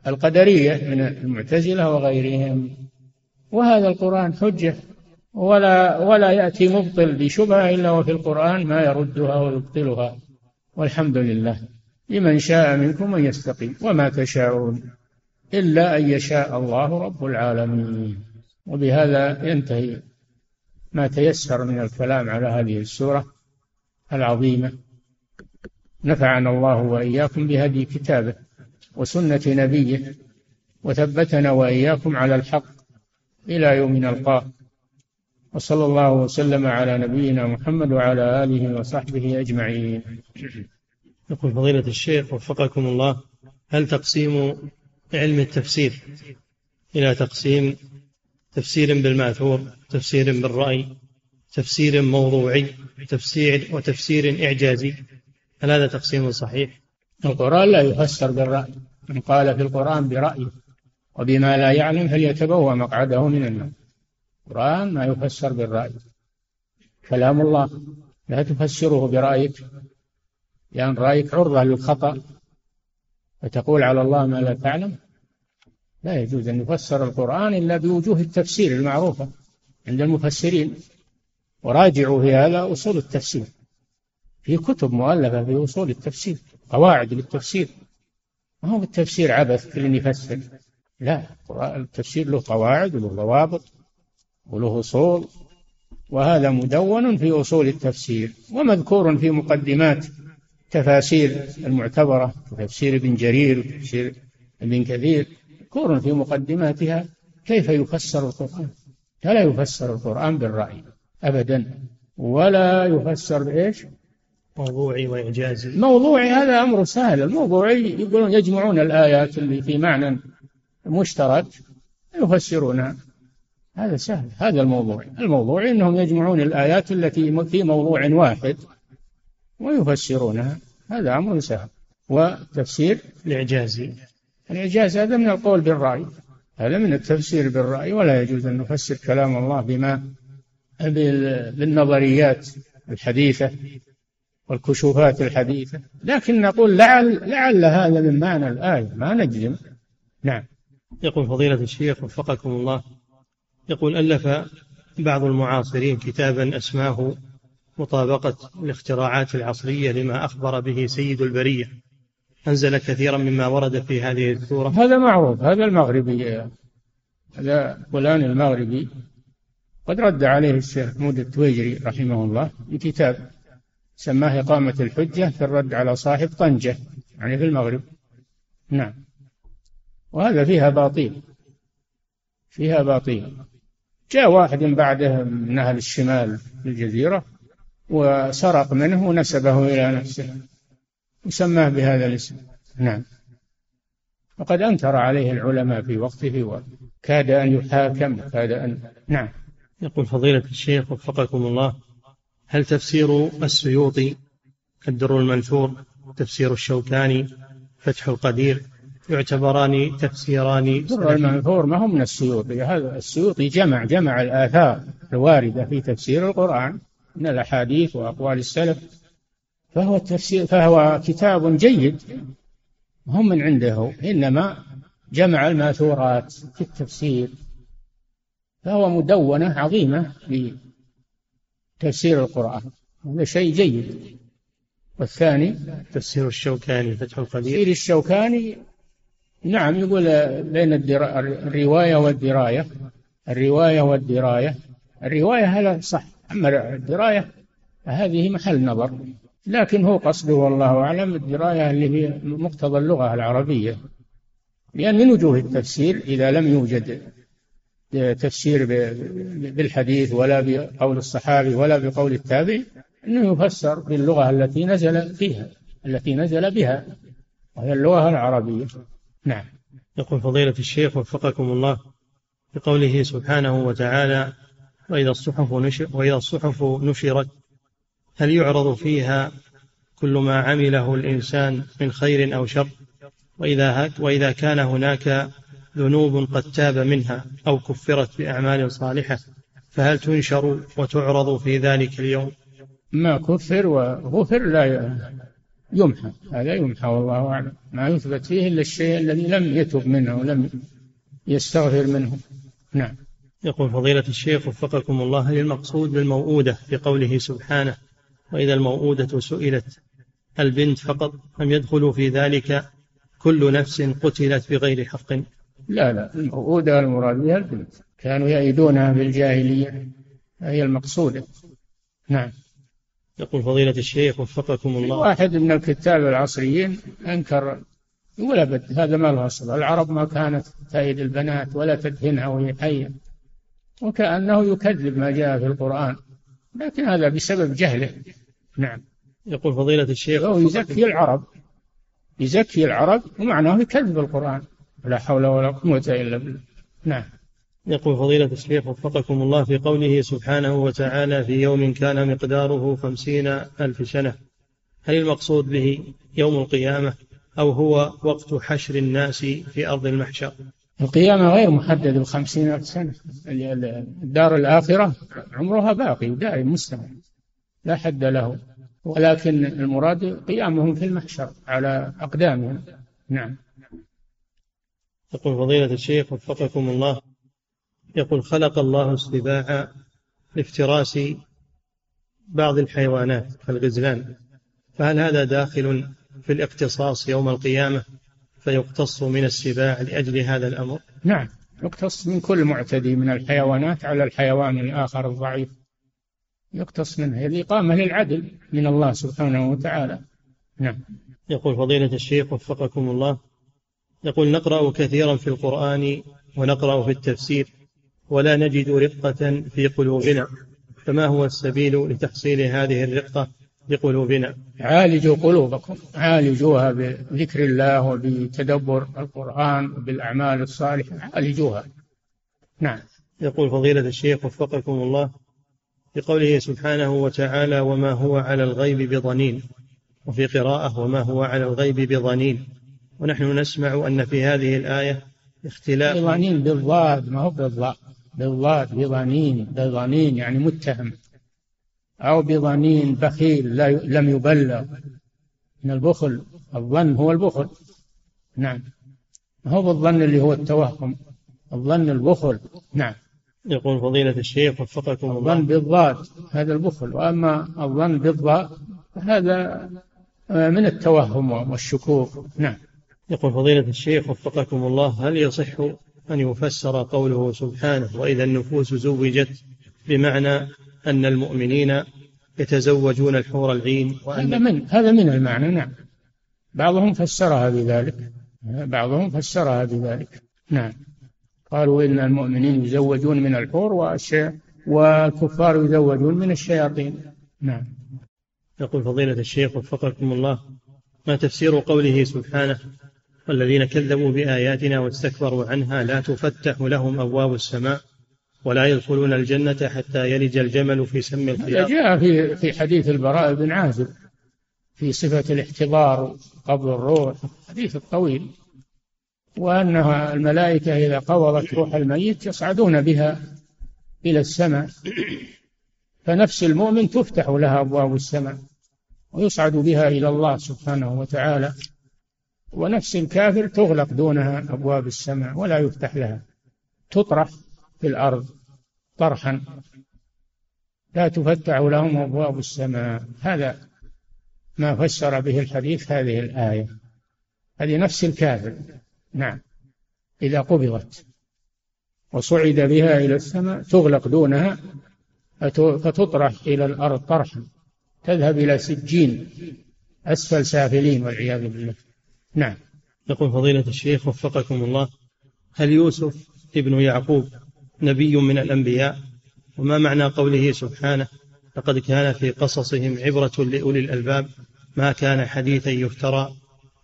القدرية من المعتزلة وغيرهم. وهذا القرآن حجة ولا ولا يأتي مبطل بشبهة إلا وفي القرآن ما يردها ويبطلها. والحمد لله لمن شاء منكم أن يستقيم وما تشاءون. إلا أن يشاء الله رب العالمين. وبهذا ينتهي ما تيسر من الكلام على هذه السورة العظيمة. نفعنا الله وإياكم بهدي كتابه وسنة نبيه وثبتنا وإياكم على الحق إلى يوم نلقاه. وصلى الله وسلم على نبينا محمد وعلى آله وصحبه أجمعين. يقول فضيلة الشيخ وفقكم الله هل تقسيم علم التفسير إلى تقسيم تفسير بالماثور تفسير بالرأي تفسير موضوعي تفسير وتفسير إعجازي. هل هذا تقسيم صحيح؟ القرآن لا يفسر بالرأي. من قال في القرآن برأيه وبما لا يعلم فليتبوأ مقعده من النار القرآن ما يفسر بالرأي. كلام الله لا تفسره برأيك لأن يعني رأيك عرضة للخطأ. فتقول على الله ما لا تعلم؟ لا يجوز أن يفسر القرآن إلا بوجوه التفسير المعروفة عند المفسرين. وراجعوا في هذا أصول التفسير. في كتب مؤلفة في أصول التفسير قواعد للتفسير. ما هو التفسير عبث كل يفسر؟ لا التفسير له قواعد وله ضوابط وله أصول وهذا مدون في أصول التفسير ومذكور في مقدمات تفاسير المعتبرة تفسير ابن جرير وتفسير ابن كثير مذكور في مقدماتها كيف يفسر القرآن؟ فلا يفسر القرآن بالرأي أبدا ولا يفسر بإيش؟ موضوعي وإعجازي. موضوعي هذا أمر سهل. الموضوعي يقولون يجمعون الآيات اللي في معنى مشترك يفسرونها هذا سهل هذا الموضوع الموضوع إنهم يجمعون الآيات التي في موضوع واحد ويفسرونها. هذا أمر سهل. وتفسير الاعجازي الإعجاز هذا من القول بالرأي. هذا من التفسير بالرأي ولا يجوز أن نفسر كلام الله بما بالنظريات الحديثة والكشوفات الحديثة. لكن نقول لعل لعل هذا من معنى الآية. ما نجزم نعم. يقول فضيلة الشيخ وفقكم الله يقول ألف بعض المعاصرين كتابا أسماه مطابقة الاختراعات العصرية لما أخبر به سيد البرية. أنزل كثيرا مما ورد في هذه السورة. هذا معروف هذا المغربي هذا فلان المغربي. قد رد عليه الشيخ مود التويجري رحمه الله في كتاب سماه إقامة الحجة في الرد على صاحب طنجة يعني في المغرب. نعم. وهذا فيها باطيل فيها باطيل. جاء واحد بعده من أهل الشمال في الجزيرة وسرق منه ونسبه إلى نفسه. وسماه بهذا الاسم. نعم. وقد أنكر عليه العلماء في وقته وكاد أن يحاكم كاد أن نعم. يقول فضيلة الشيخ وفقكم الله هل تفسير السيوطي الدر المنثور تفسير الشوكاني فتح القدير يعتبران تفسيران الدر المنثور ما هو من السيوطي؟ هذا السيوطي جمع جمع الآثار الواردة في تفسير القرآن. من الأحاديث وأقوال السلف فهو التفسير فهو كتاب جيد هم من عنده إنما جمع الماثورات في التفسير فهو مدونة عظيمة لتفسير القرآن هذا شيء جيد. والثاني؟ تفسير الشوكاني فتح القدير. تفسير الشوكاني نعم يقول بين الرواية والدراية الرواية والدراية. الرواية هذا صح أما الدراية هذه محل نظر. لكن هو قصده والله أعلم الدراية اللي هي مقتضى اللغة العربية. لأن من وجوه التفسير إذا لم يوجد تفسير بالحديث ولا بقول الصحابي ولا بقول التابعي أنه يفسر باللغة التي نزل فيها التي نزل بها وهي اللغة العربية. نعم. يقول فضيلة الشيخ وفقكم الله بقوله سبحانه وتعالى وإذا الصحف نشر وإذا الصحف نشرت هل يعرض فيها كل ما عمله الإنسان من خير أو شر. وإذا وإذا كان هناك ذنوب قد تاب منها أو كفرت بأعمال صالحة فهل تنشر وتعرض في ذلك اليوم؟ ما كفر وغفر لا يمحى. هذا يمحى والله أعلم. ما يثبت فيه إلا الشيء الذي لم يتب منه ولم يستغفر منه. نعم. يقول فضيلة الشيخ وفقكم الله هل المقصود بالموؤودة في قوله سبحانه وإذا الموؤودة سئلت البنت فقط أم يدخل في ذلك كل نفس قتلت بغير حق؟ لا لا الموؤودة المراد بها البنت. كانوا يأيدونها في الجاهلية هي المقصودة. نعم. يقول فضيلة الشيخ وفقكم الله. واحد من الكتاب العصريين أنكر يقول أبد هذا ما له أصل. العرب ما كانت تأيد البنات ولا تدفنها وهي حية. وكأنه يكذب ما جاء في القرآن. لكن هذا بسبب جهله. نعم. يقول فضيلة الشيخ هو يزكي العرب. يزكي العرب ومعناه يكذب القرآن. لا حول ولا قوة إلا بالله. نعم. يقول فضيلة الشيخ وفقكم الله في قوله سبحانه وتعالى في يوم كان مقداره خمسين ألف سنة. هل المقصود به يوم القيامة أو هو وقت حشر الناس في أرض المحشر؟ القيامة غير محدد بخمسين ألف سنة. الدار الآخرة عمرها باقي دائم مستمر لا حد له. ولكن المراد قيامهم في المحشر على أقدامهم. نعم. يقول فضيلة الشيخ وفقكم الله يقول خلق الله السباع لافتراس بعض الحيوانات كالغزلان فهل هذا داخل في الاقتصاص يوم القيامة؟ فيقتص من السباع لأجل هذا الأمر؟ نعم يقتص من كل معتدي من الحيوانات على الحيوان الآخر الضعيف. يقتص منه الإقامة للعدل من الله سبحانه وتعالى. نعم. يقول فضيلة الشيخ وفقكم الله يقول نقرأ كثيرا في القرآن ونقرأ في التفسير ولا نجد رقة في قلوبنا. فما هو السبيل لتحصيل هذه الرقة؟ بقلوبنا. عالجوا قلوبكم. عالجوها بذكر الله وبتدبر القرآن وبالأعمال الصالحة. عالجوها. نعم. يقول فضيلة الشيخ وفقكم الله بقوله سبحانه وتعالى وما هو على الغيب بضنين. وفي قراءة وما هو على الغيب بضنين. ونحن نسمع أن في هذه الآية اختلاف. بضنين بالضاد. ما هو بالضاء بالضاد بضنين. بضنين يعني متهم. أو بضنين بخيل لا لم يبلغ. من البخل الظن هو البخل. نعم. هو بالظن اللي هو التوهم؟ الظن البخل. نعم. يقول فضيلة الشيخ وفقكم الله. الظن بالضاد هذا البخل. وأما الظن بالضاء هذا من التوهم والشكوك. نعم. يقول فضيلة الشيخ وفقكم الله. هل يصح أن يفسر قوله سبحانه وإذا النفوس زوجت بمعنى أن المؤمنين يتزوجون الحور العين هذا من هذا من المعنى نعم. بعضهم فسرها بذلك. بعضهم فسرها بذلك. نعم. قالوا إن المؤمنين يزوجون من الحور والكفار يزوجون من الشياطين. نعم. يقول فضيلة الشيخ وفقكم الله ما تفسير قوله سبحانه والذين كذبوا بآياتنا واستكبروا عنها لا تفتح لهم أبواب السماء ولا يدخلون الجنة حتى يلج الجمل في سم الخياط. جاء في في حديث البراء بن عازب في صفة الاحتضار قبل الروح حديث الطويل وأنها الملائكة إذا قبضت روح الميت يصعدون بها إلى السماء. فنفس المؤمن تفتح لها أبواب السماء ويصعد بها إلى الله سبحانه وتعالى. ونفس الكافر تغلق دونها أبواب السماء ولا يفتح لها. تطرح في الأرض طرحا لا تفتح لهم أبواب السماء. هذا ما فسر به الحديث هذه الآية. هذه نفس الكافر. نعم. إذا قبضت وصعد بها إلى السماء تغلق دونها فتطرح إلى الأرض طرحا. تذهب إلى سجين أسفل سافلين والعياذ بالله. نعم. يقول فضيلة الشيخ وفقكم الله هل يوسف ابن يعقوب نبي من الأنبياء وما معنى قوله سبحانه؟ لقد كان في قصصهم عبرة لأولي الألباب ما كان حديثا يفترى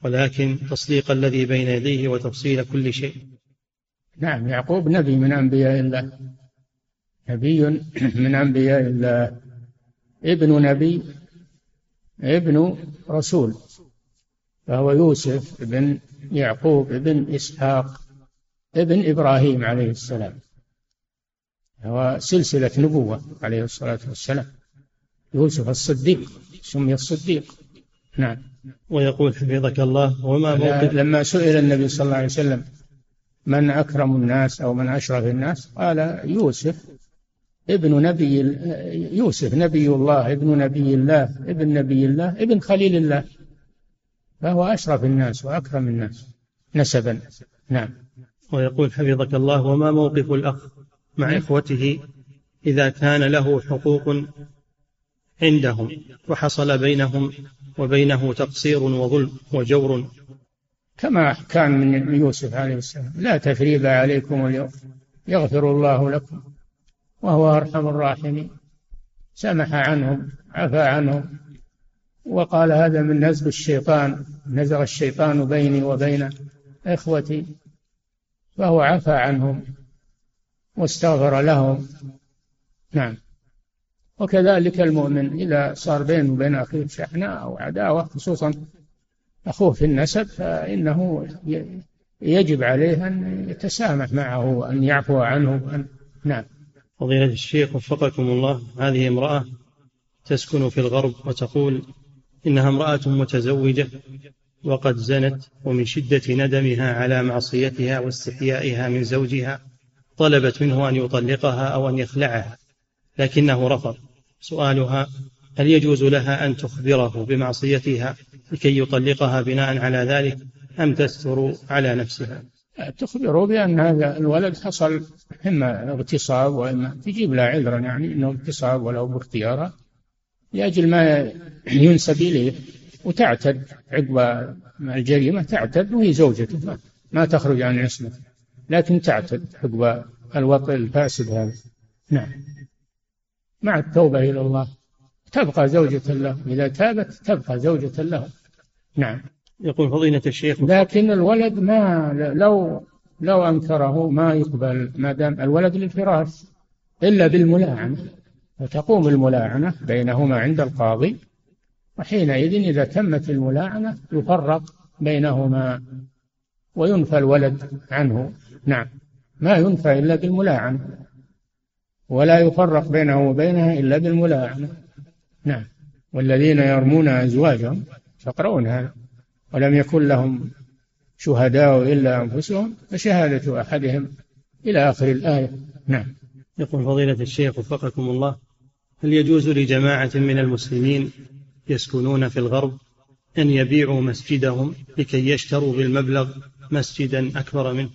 ولكن تصديق الذي بين يديه وتفصيل كل شيء. نعم يعقوب نبي من أنبياء الله. نبي من أنبياء الله. ابن نبي ابن رسول. فهو يوسف بن يعقوب بن إسحاق ابن إبراهيم عليه السلام. هو سلسلة نبوة عليه الصلاة والسلام. يوسف الصديق سمي الصديق. نعم. ويقول حفظك الله وما موقف لما سئل النبي صلى الله عليه وسلم من أكرم الناس أو من أشرف الناس قال يوسف ابن نبي يوسف نبي الله ابن نبي الله ابن نبي الله ابن خليل الله. فهو أشرف الناس وأكرم الناس نسبا. نعم. ويقول حفظك الله وما موقف الأخ. مع. إخوته إذا كان له حقوق عندهم وحصل بينهم وبينه تقصير وظلم وجور. كما كان من يوسف عليه السلام. لا تثريب عليكم اليوم. يغفر الله لكم وهو أرحم الراحمين. سمح عنهم عفى عنهم وقال هذا من نزغ الشيطان نزغ الشيطان بيني وبين إخوتي. فهو عفى عنهم. واستغفر لهم. نعم. وكذلك المؤمن إذا صار بينه وبين أخيه شحناء أو عداوة خصوصا أخوه في النسب فإنه يجب عليه أن يتسامح معه وأن يعفو عنه. وأن نعم. فضيلة الشيخ وفقكم الله هذه امرأة تسكن في الغرب وتقول إنها امرأة متزوجة وقد زنت ومن شدة ندمها على معصيتها واستحيائها من زوجها طلبت منه أن يطلقها أو أن يخلعها لكنه رفض. سؤالها هل يجوز لها أن تخبره بمعصيتها لكي يطلقها بناء على ذلك أم تستر على نفسها؟ تخبره بأن هذا الولد حصل إما اغتصاب وإما تجيب له عذرا يعني أنه اغتصاب ولو باختيارها لأجل ما ينسب إليه وتعتد عقب الجريمة تعتد وهي زوجته ما تخرج عن عصمته. لكن تعتد عقب الوطء الفاسد هذا. نعم. مع التوبة إلى الله. تبقى زوجة له. إذا تابت تبقى زوجة له. نعم. يقول فضيلة الشيخ. لكن الولد ما لو لو أنكره ما يقبل ما دام الولد للفراش إلا بالملاعنة. فتقوم الملاعنة بينهما عند القاضي. وحينئذ إذا تمت الملاعنة يفرق بينهما وينفى الولد عنه. نعم. ما ينفى إلا بالملاعنة ولا يفرق بينه وبينها إلا بالملاعنة نعم. والذين يرمون أزواجهم تقرؤون هذا. ولم يكن لهم شهداء إلا أنفسهم فشهادة أحدهم إلى آخر الآية. نعم. يقول فضيلة الشيخ وفقكم الله هل يجوز لجماعة من المسلمين يسكنون في الغرب أن يبيعوا مسجدهم لكي يشتروا بالمبلغ مسجدا أكبر منه.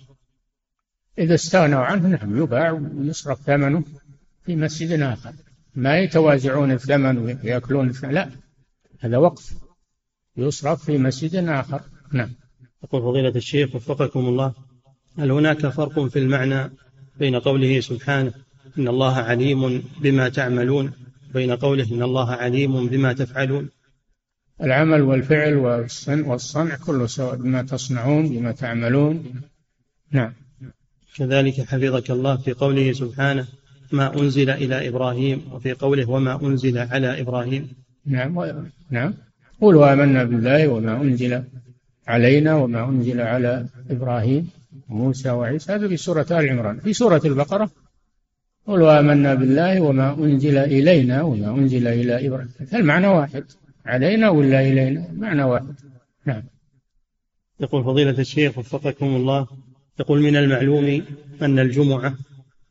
إذا استغنوا عنه نعم يباع ويصرف ثمنه في مسجد آخر. ما يتوازعون الثمن ويأكلون الثمن لا هذا وقف. يصرف في مسجد آخر. نعم. يقول فضيلة الشيخ وفقكم الله هل هناك فرق في المعنى بين قوله سبحانه إن الله عليم بما تعملون بين قوله إن الله عليم بما تفعلون؟ العمل والفعل والصنع, والصنع كله سواء بما تصنعون بما تعملون. نعم. كذلك حفظك الله في قوله سبحانه ما أنزل إلى إبراهيم وفي قوله وما أنزل على إبراهيم نعم. نعم. قولوا آمنا بالله وما أنزل علينا وما أنزل على إبراهيم وموسى وعيسى. هذا في سورة آل عمران. في سورة البقرة. قولوا آمنا بالله وما أنزل إلينا وما أنزل إلى إبراهيم. المعنى واحد. علينا ولا إلينا؟ معنى واحد. نعم. يقول فضيلة الشيخ وفقكم الله يقول من المعلوم أن الجمعة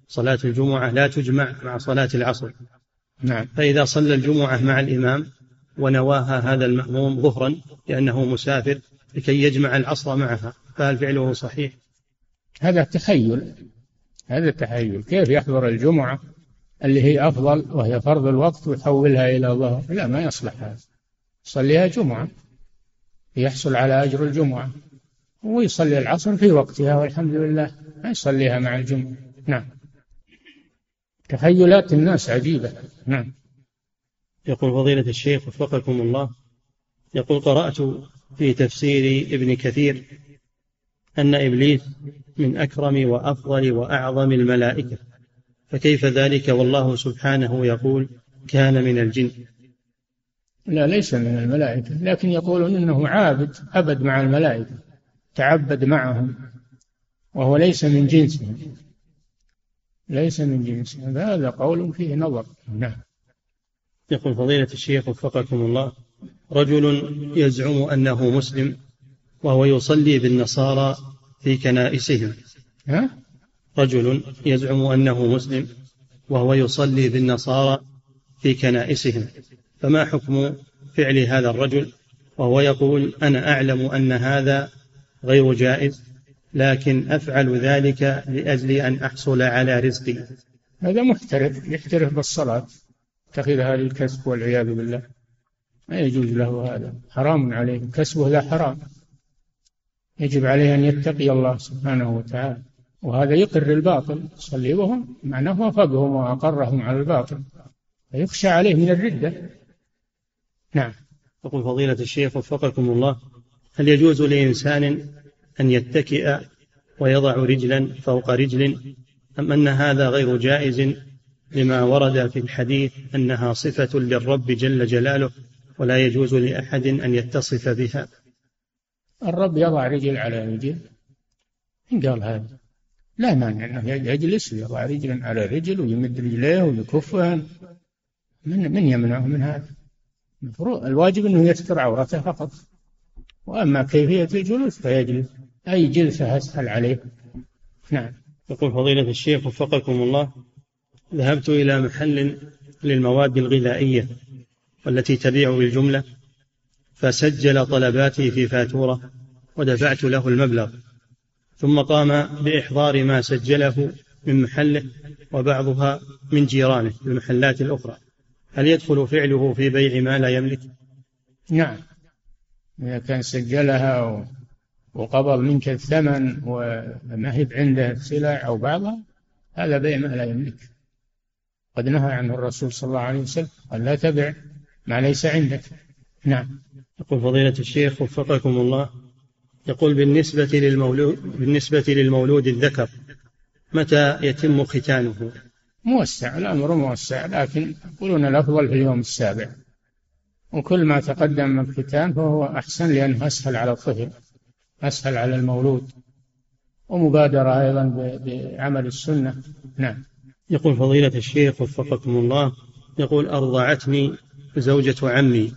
صلاة الجمعة لا تجمع مع صلاة العصر. نعم. فإذا صلى الجمعة مع الإمام ونواها هذا المأموم ظهرا لأنه مسافر لكي يجمع العصر معها فهل فعله صحيح؟ هذا تخيل. هذا تخيل. كيف يحضر الجمعة اللي هي أفضل وهي فرض الوقت ويحولها إلى ظهر؟ لا ما يصلح هذا. صليها جمعة يحصل على أجر الجمعة ويصلي العصر في وقتها والحمد لله ما يصليها مع الجمعة. نعم. تخيلات الناس عجيبة. نعم. يقول فضيلة الشيخ وفقكم الله يقول قرأت في تفسير ابن كثير أن إبليس من أكرم وأفضل وأعظم الملائكة فكيف ذلك؟ والله سبحانه يقول كان من الجن. لا ليس من الملائكة لكن يقولون إنه عابد عبد مع الملائكة تعبد معهم وهو ليس من جنسهم. ليس من جنسهم. هذا قول فيه نظر. نعم. يقول فضيلة الشيخ وفقكم الله رجل يزعم أنه مسلم وهو يصلي بالنصارى في كنائسهم. ها؟ رجل يزعم أنه مسلم وهو يصلي بالنصارى في كنائسهم. فما حكم فعل هذا الرجل؟ وهو يقول أنا أعلم أن هذا غير جائز لكن أفعل ذلك لأجل أن أحصل على رزقي. هذا محترف يحترف بالصلاة اتخذها للكسب والعياذ بالله. ما يجوز له هذا حرام عليه. كسبه لا حرام. يجب عليه أن يتقي الله سبحانه وتعالى. وهذا يقر الباطل يصلي وهم معناه وافقهم وأقرهم على الباطل. فيخشى عليه من الردة. نعم. يقول فضيلة الشيخ وفقكم الله هل يجوز لإنسان أن يتكئ ويضع رجلا فوق رجل أم أن هذا غير جائز لما ورد في الحديث أنها صفة للرب جل جلاله ولا يجوز لأحد أن يتصف بها؟ الرب يضع رجل على رجل. إن قال هذا لا مانع أنه يجلس ويضع رجلا على رجل ويمد رجليه ويكفها من من يمنعه من هذا؟ الواجب أنه يستر عورته فقط. وأما كيفية الجلوس فيجلس. أي جلسة أسهل عليه. نعم. يقول فضيلة الشيخ وفقكم الله ذهبت إلى محل للمواد الغذائية والتي تبيع بالجملة فسجل طلباتي في فاتورة ودفعت له المبلغ ثم قام بإحضار ما سجله من محله وبعضها من جيرانه المحلات الأخرى. هل يدخل فعله في بيع ما لا يملك؟ نعم إذا كان سجلها وقبض منك الثمن وما هي عنده السلع أو بعضها هذا بيع ما لا يملك قد نهى عنه الرسول صلى الله عليه وسلم قال لا تبع ما ليس عندك نعم يقول فضيلة الشيخ وفقكم الله يقول بالنسبة للمولود بالنسبة للمولود الذكر متى يتم ختانه؟ موسع الأمر موسع لكن يقولون الأفضل في اليوم السابع. وكل ما تقدم من الختان فهو أحسن لأنه أسهل على الطفل أسهل على المولود. ومبادرة أيضا بعمل السنة. نعم. يقول فضيلة الشيخ وفقكم الله يقول أرضعتني زوجة عمي.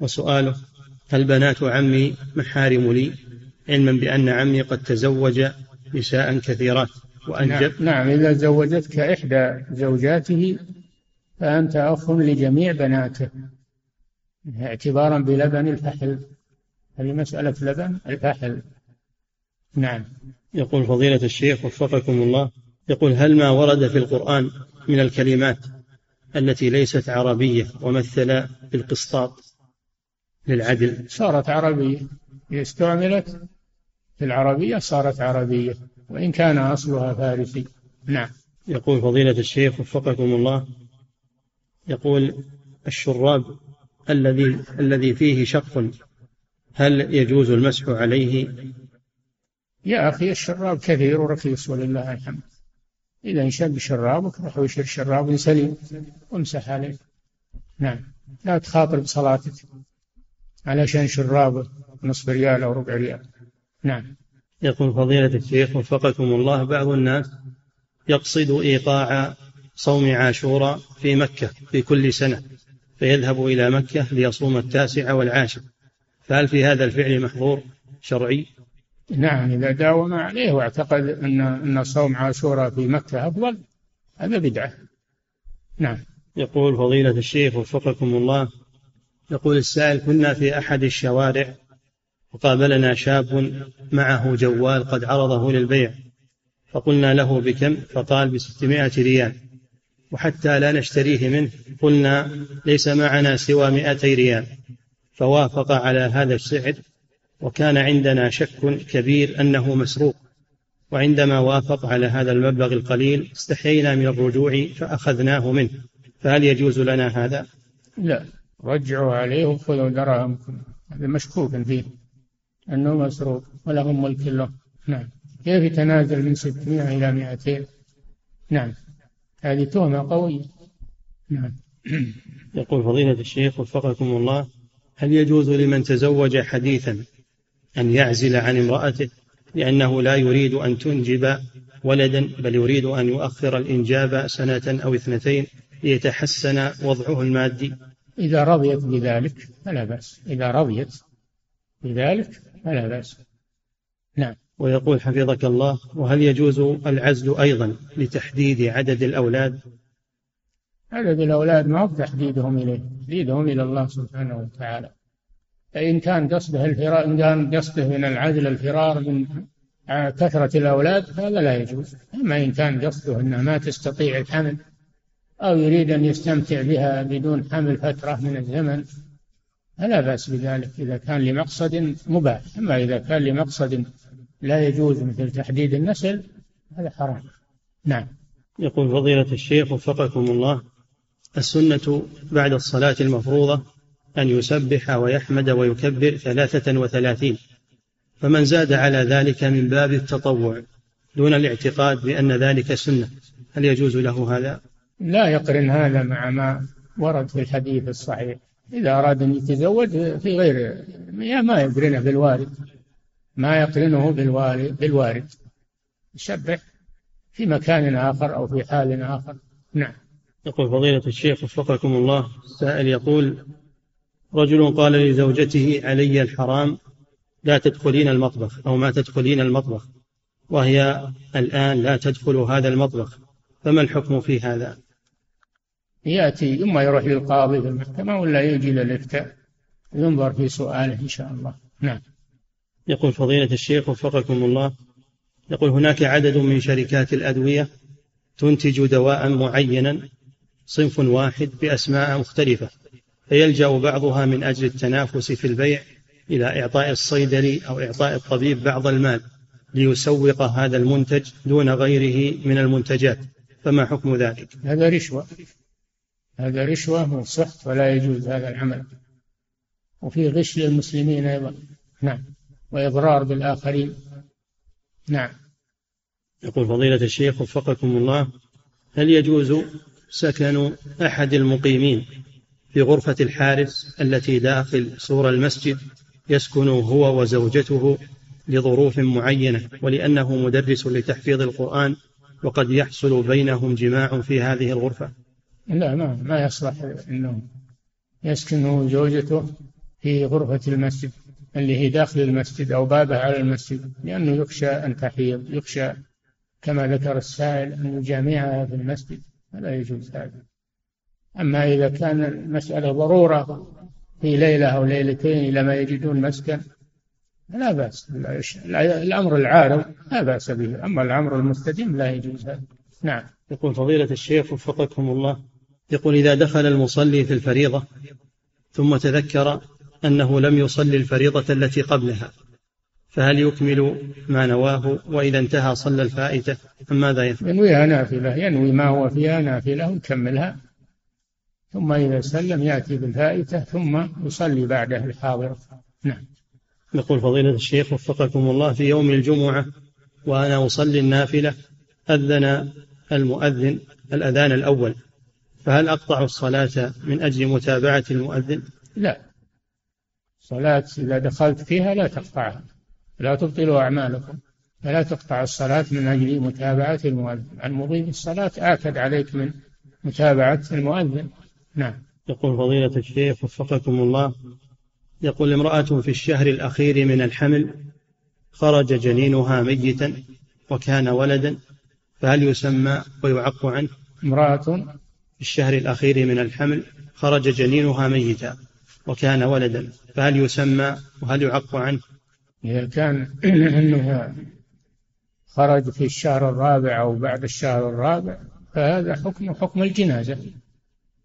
وسؤاله هل بنات عمي محارم لي؟ علما بأن عمي قد تزوج نساء كثيرات. وأنجب نعم, نعم إذا زوجتك إحدى زوجاته فأنت أخ لجميع بناته اعتبارا بلبن الفحل. هذه مسألة لبن الفحل. نعم. يقول فضيلة الشيخ وفقكم الله يقول هل ما ورد في القرآن من الكلمات التي ليست عربية ومثل بالقسطاط للعدل؟ صارت عربية. استعملت في العربية صارت عربية. وإن كان أصلها فارسي. نعم. يقول فضيلة الشيخ وفقكم الله يقول الشراب الذي الذي فيه شق هل يجوز المسح عليه؟ يا أخي الشراب كثير ورخيص ولله الحمد. إذا انشق شرابك روح وشر شراب سليم وامسح عليه. نعم. لا تخاطر بصلاتك علشان شراب نصف ريال أو ربع ريال. نعم. يقول فضيلة الشيخ وفقكم الله بعض الناس يقصد إيقاع صوم عاشوراء في مكة في كل سنة فيذهب إلى مكة ليصوم التاسع والعاشر. فهل في هذا الفعل محظور شرعي؟ نعم إذا داوم عليه واعتقد أن أن صوم عاشوراء في مكة أفضل هذا بدعة. نعم. يقول فضيلة الشيخ وفقكم الله يقول السائل كنا في أحد الشوارع وقابلنا شاب معه جوال قد عرضه للبيع فقلنا له بكم؟ فقال بستمائة ريال. وحتى لا نشتريه منه قلنا ليس معنا سوى مائتي ريال. فوافق على هذا السعر وكان عندنا شك كبير أنه مسروق. وعندما وافق على هذا المبلغ القليل استحيينا من الرجوع فأخذناه منه. فهل يجوز لنا هذا؟ لا. رجعوا عليه وخذوا دراهمكم هذا مشكوك فيه. أنه مسروق ولهم ملك له. نعم. كيف يتنازل من 600 إلى 200 نعم. هذه تهمة قوية. نعم. يقول فضيلة الشيخ وفقكم الله هل يجوز لمن تزوج حديثا أن يعزل عن امرأته لأنه لا يريد أن تنجب ولدا بل يريد أن يؤخر الإنجاب سنة أو اثنتين ليتحسن وضعه المادي؟ إذا رضيت بذلك فلا بأس. إذا رضيت بذلك فلا بأس. نعم. ويقول حفظك الله وهل يجوز العزل أيضا لتحديد عدد الأولاد؟ عدد الأولاد ما هو تحديدهم إليه تحديدهم إلى الله سبحانه وتعالى. فإن كان قصده الفرار إن كان قصده من العدل الفرار من كثرة الأولاد هذا لا يجوز. أما إن كان قصده أنها ما تستطيع الحمل أو يريد أن يستمتع بها بدون حمل فترة من الزمن فلا بأس بذلك إذا كان لمقصد مباح. أما إذا كان لمقصد لا يجوز مثل تحديد النسل هذا حرام. نعم. يقول فضيلة الشيخ وفقكم الله السنة بعد الصلاة المفروضة أن يسبح ويحمد ويكبر ثلاثة وثلاثين. فمن زاد على ذلك من باب التطوع دون الاعتقاد بأن ذلك سنة هل يجوز له هذا؟ لا يقرن هذا مع ما ورد في الحديث الصحيح. إذا أراد أن يتزوج في غير ما يقرنه بالوارد ما يقرنه بالوارد, بالوارد. يسبح في مكان آخر أو في حال آخر. نعم. يقول فضيلة الشيخ وفقكم الله سائل يقول رجل قال لزوجته علي الحرام لا تدخلين المطبخ أو ما تدخلين المطبخ وهي الآن لا تدخل هذا المطبخ فما الحكم في هذا؟ يأتي إما يروح للقاضي في المحكمة ولا يجي للإفتاء ينظر في سؤاله إن شاء الله. نعم. يقول فضيلة الشيخ وفقكم الله يقول هناك عدد من شركات الأدوية تنتج دواء معينا صنف واحد بأسماء مختلفة فيلجأ بعضها من أجل التنافس في البيع إلى إعطاء الصيدلي أو إعطاء الطبيب بعض المال ليسوق هذا المنتج دون غيره من المنتجات. فما حكم ذلك؟ هذا رشوة. هذا رشوة وسحت ولا يجوز هذا العمل. وفي غش للمسلمين أيضا. نعم. وإضرار بالآخرين. نعم. يقول فضيلة الشيخ وفقكم الله هل يجوز سكن أحد المقيمين في غرفة الحارس التي داخل سور المسجد يسكن هو وزوجته لظروف معينة ولأنه مدرس لتحفيظ القرآن وقد يحصل بينهم جماع في هذه الغرفة؟ لا ما ما يصلح انه يسكن هو وزوجته في غرفة المسجد اللي هي داخل المسجد أو بابه على المسجد لأنه يخشى أن تحيض يخشى كما ذكر السائل أن يجامعها في المسجد فلا يجوز هذا. أما إذا كان المسألة ضرورة في ليلة أو ليلتين إلى ما يجدون مسكن لا بأس. الأمر العارض لا بأس به. أما الأمر المستديم لا يجوز هذا. نعم. يقول فضيلة الشيخ وفقكم الله. يقول إذا دخل المصلي في الفريضة ثم تذكر أنه لم يصلي الفريضة التي قبلها فهل يكمل ما نواه وإذا انتهى صلى الفائتة؟ أم ماذا يفعل؟ ينويها نافلة ينوي ما هو فيها نافلة ويكملها ثم إذا سلم يأتي بالفائتة ثم يصلي بعده الحاضر. نعم. يقول فضيلة الشيخ وفقكم الله في يوم الجمعة وأنا أصلي النافلة أذن المؤذن الأذان الأول. فهل أقطع الصلاة من أجل متابعة المؤذن؟ لا. صلاة إذا دخلت فيها لا تقطعها. لا تبطلوا أعمالكم. فلا تقطع الصلاة من أجل متابعة المؤذن. المضي بالصلاة آكد عليك من متابعة المؤذن. نعم. يقول فضيلة الشيخ وفقكم الله يقول امرأة في الشهر الأخير من الحمل خرج جنينها ميتا وكان ولدا فهل يسمى ويعق عنه؟ امرأة في الشهر الأخير من الحمل خرج جنينها ميتا وكان ولدا فهل يسمى وهل يعق عنه؟ إذا كان <clears throat> أنه خرج في الشهر الرابع أو بعد الشهر الرابع فهذا حكم حكم الجنازة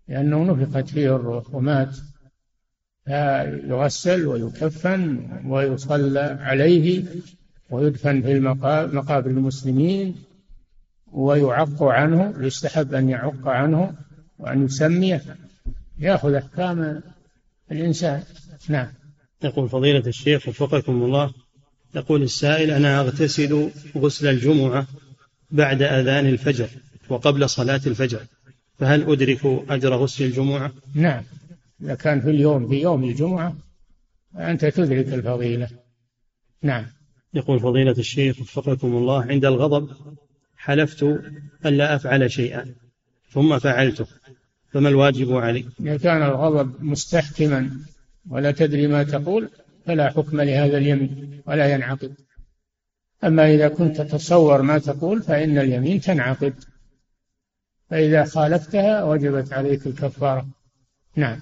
لأنه نفخت فيه الروح ومات. يغسل ويكفن ويصلى عليه ويدفن في مقابر المسلمين. ويعق عنه يستحب أن يعق عنه وأن يسميه يأخذ أحكام الإنسان. نعم. يقول فضيلة الشيخ وفقكم الله يقول السائل أنا أغتسل غسل الجمعة بعد أذان الفجر وقبل صلاة الفجر فهل أدرك أجر غسل الجمعة؟ نعم. إذا كان في اليوم في يوم الجمعة أنت تدرك الفضيلة. نعم. يقول فضيلة الشيخ وفقكم الله عند الغضب حلفت ألا أفعل شيئا ثم فعلته فما الواجب علي؟ إذا كان الغضب مستحكما ولا تدري ما تقول فلا حكم لهذا اليمين ولا ينعقد. أما إذا كنت تتصور ما تقول فإن اليمين تنعقد. فإذا خالفتها وجبت عليك الكفارة. نعم.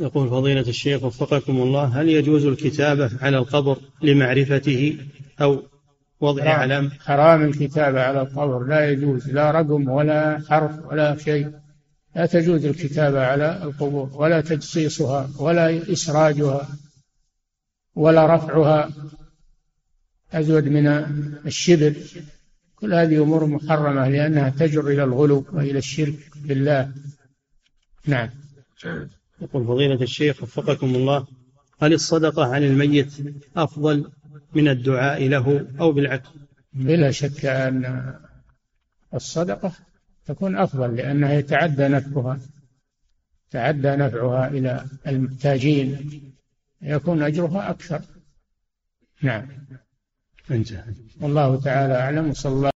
يقول فضيلة الشيخ وفقكم الله هل يجوز الكتابة على القبر لمعرفته أو وضع حرام. علامة حرام الكتابة على القبر. لا يجوز. لا رقم ولا حرف ولا شيء. لا تجوز الكتابة على القبور. ولا تجصيصها. ولا إسراجها. ولا رفعها. أزود من الشبر. كل هذه أمور محرمة لأنها تجر إلى الغلو وإلى الشرك بالله. نعم. يقول فضيلة الشيخ وفقكم الله. هل الصدقة عن الميت أفضل من الدعاء له أو بالعكس بلا شك أن الصدقة تكون أفضل لأنها يتعدى نفعها تعدى نفعها إلى المحتاجين يكون أجرها أكثر. نعم. انتهى. والله تعالى أعلم وصلى الله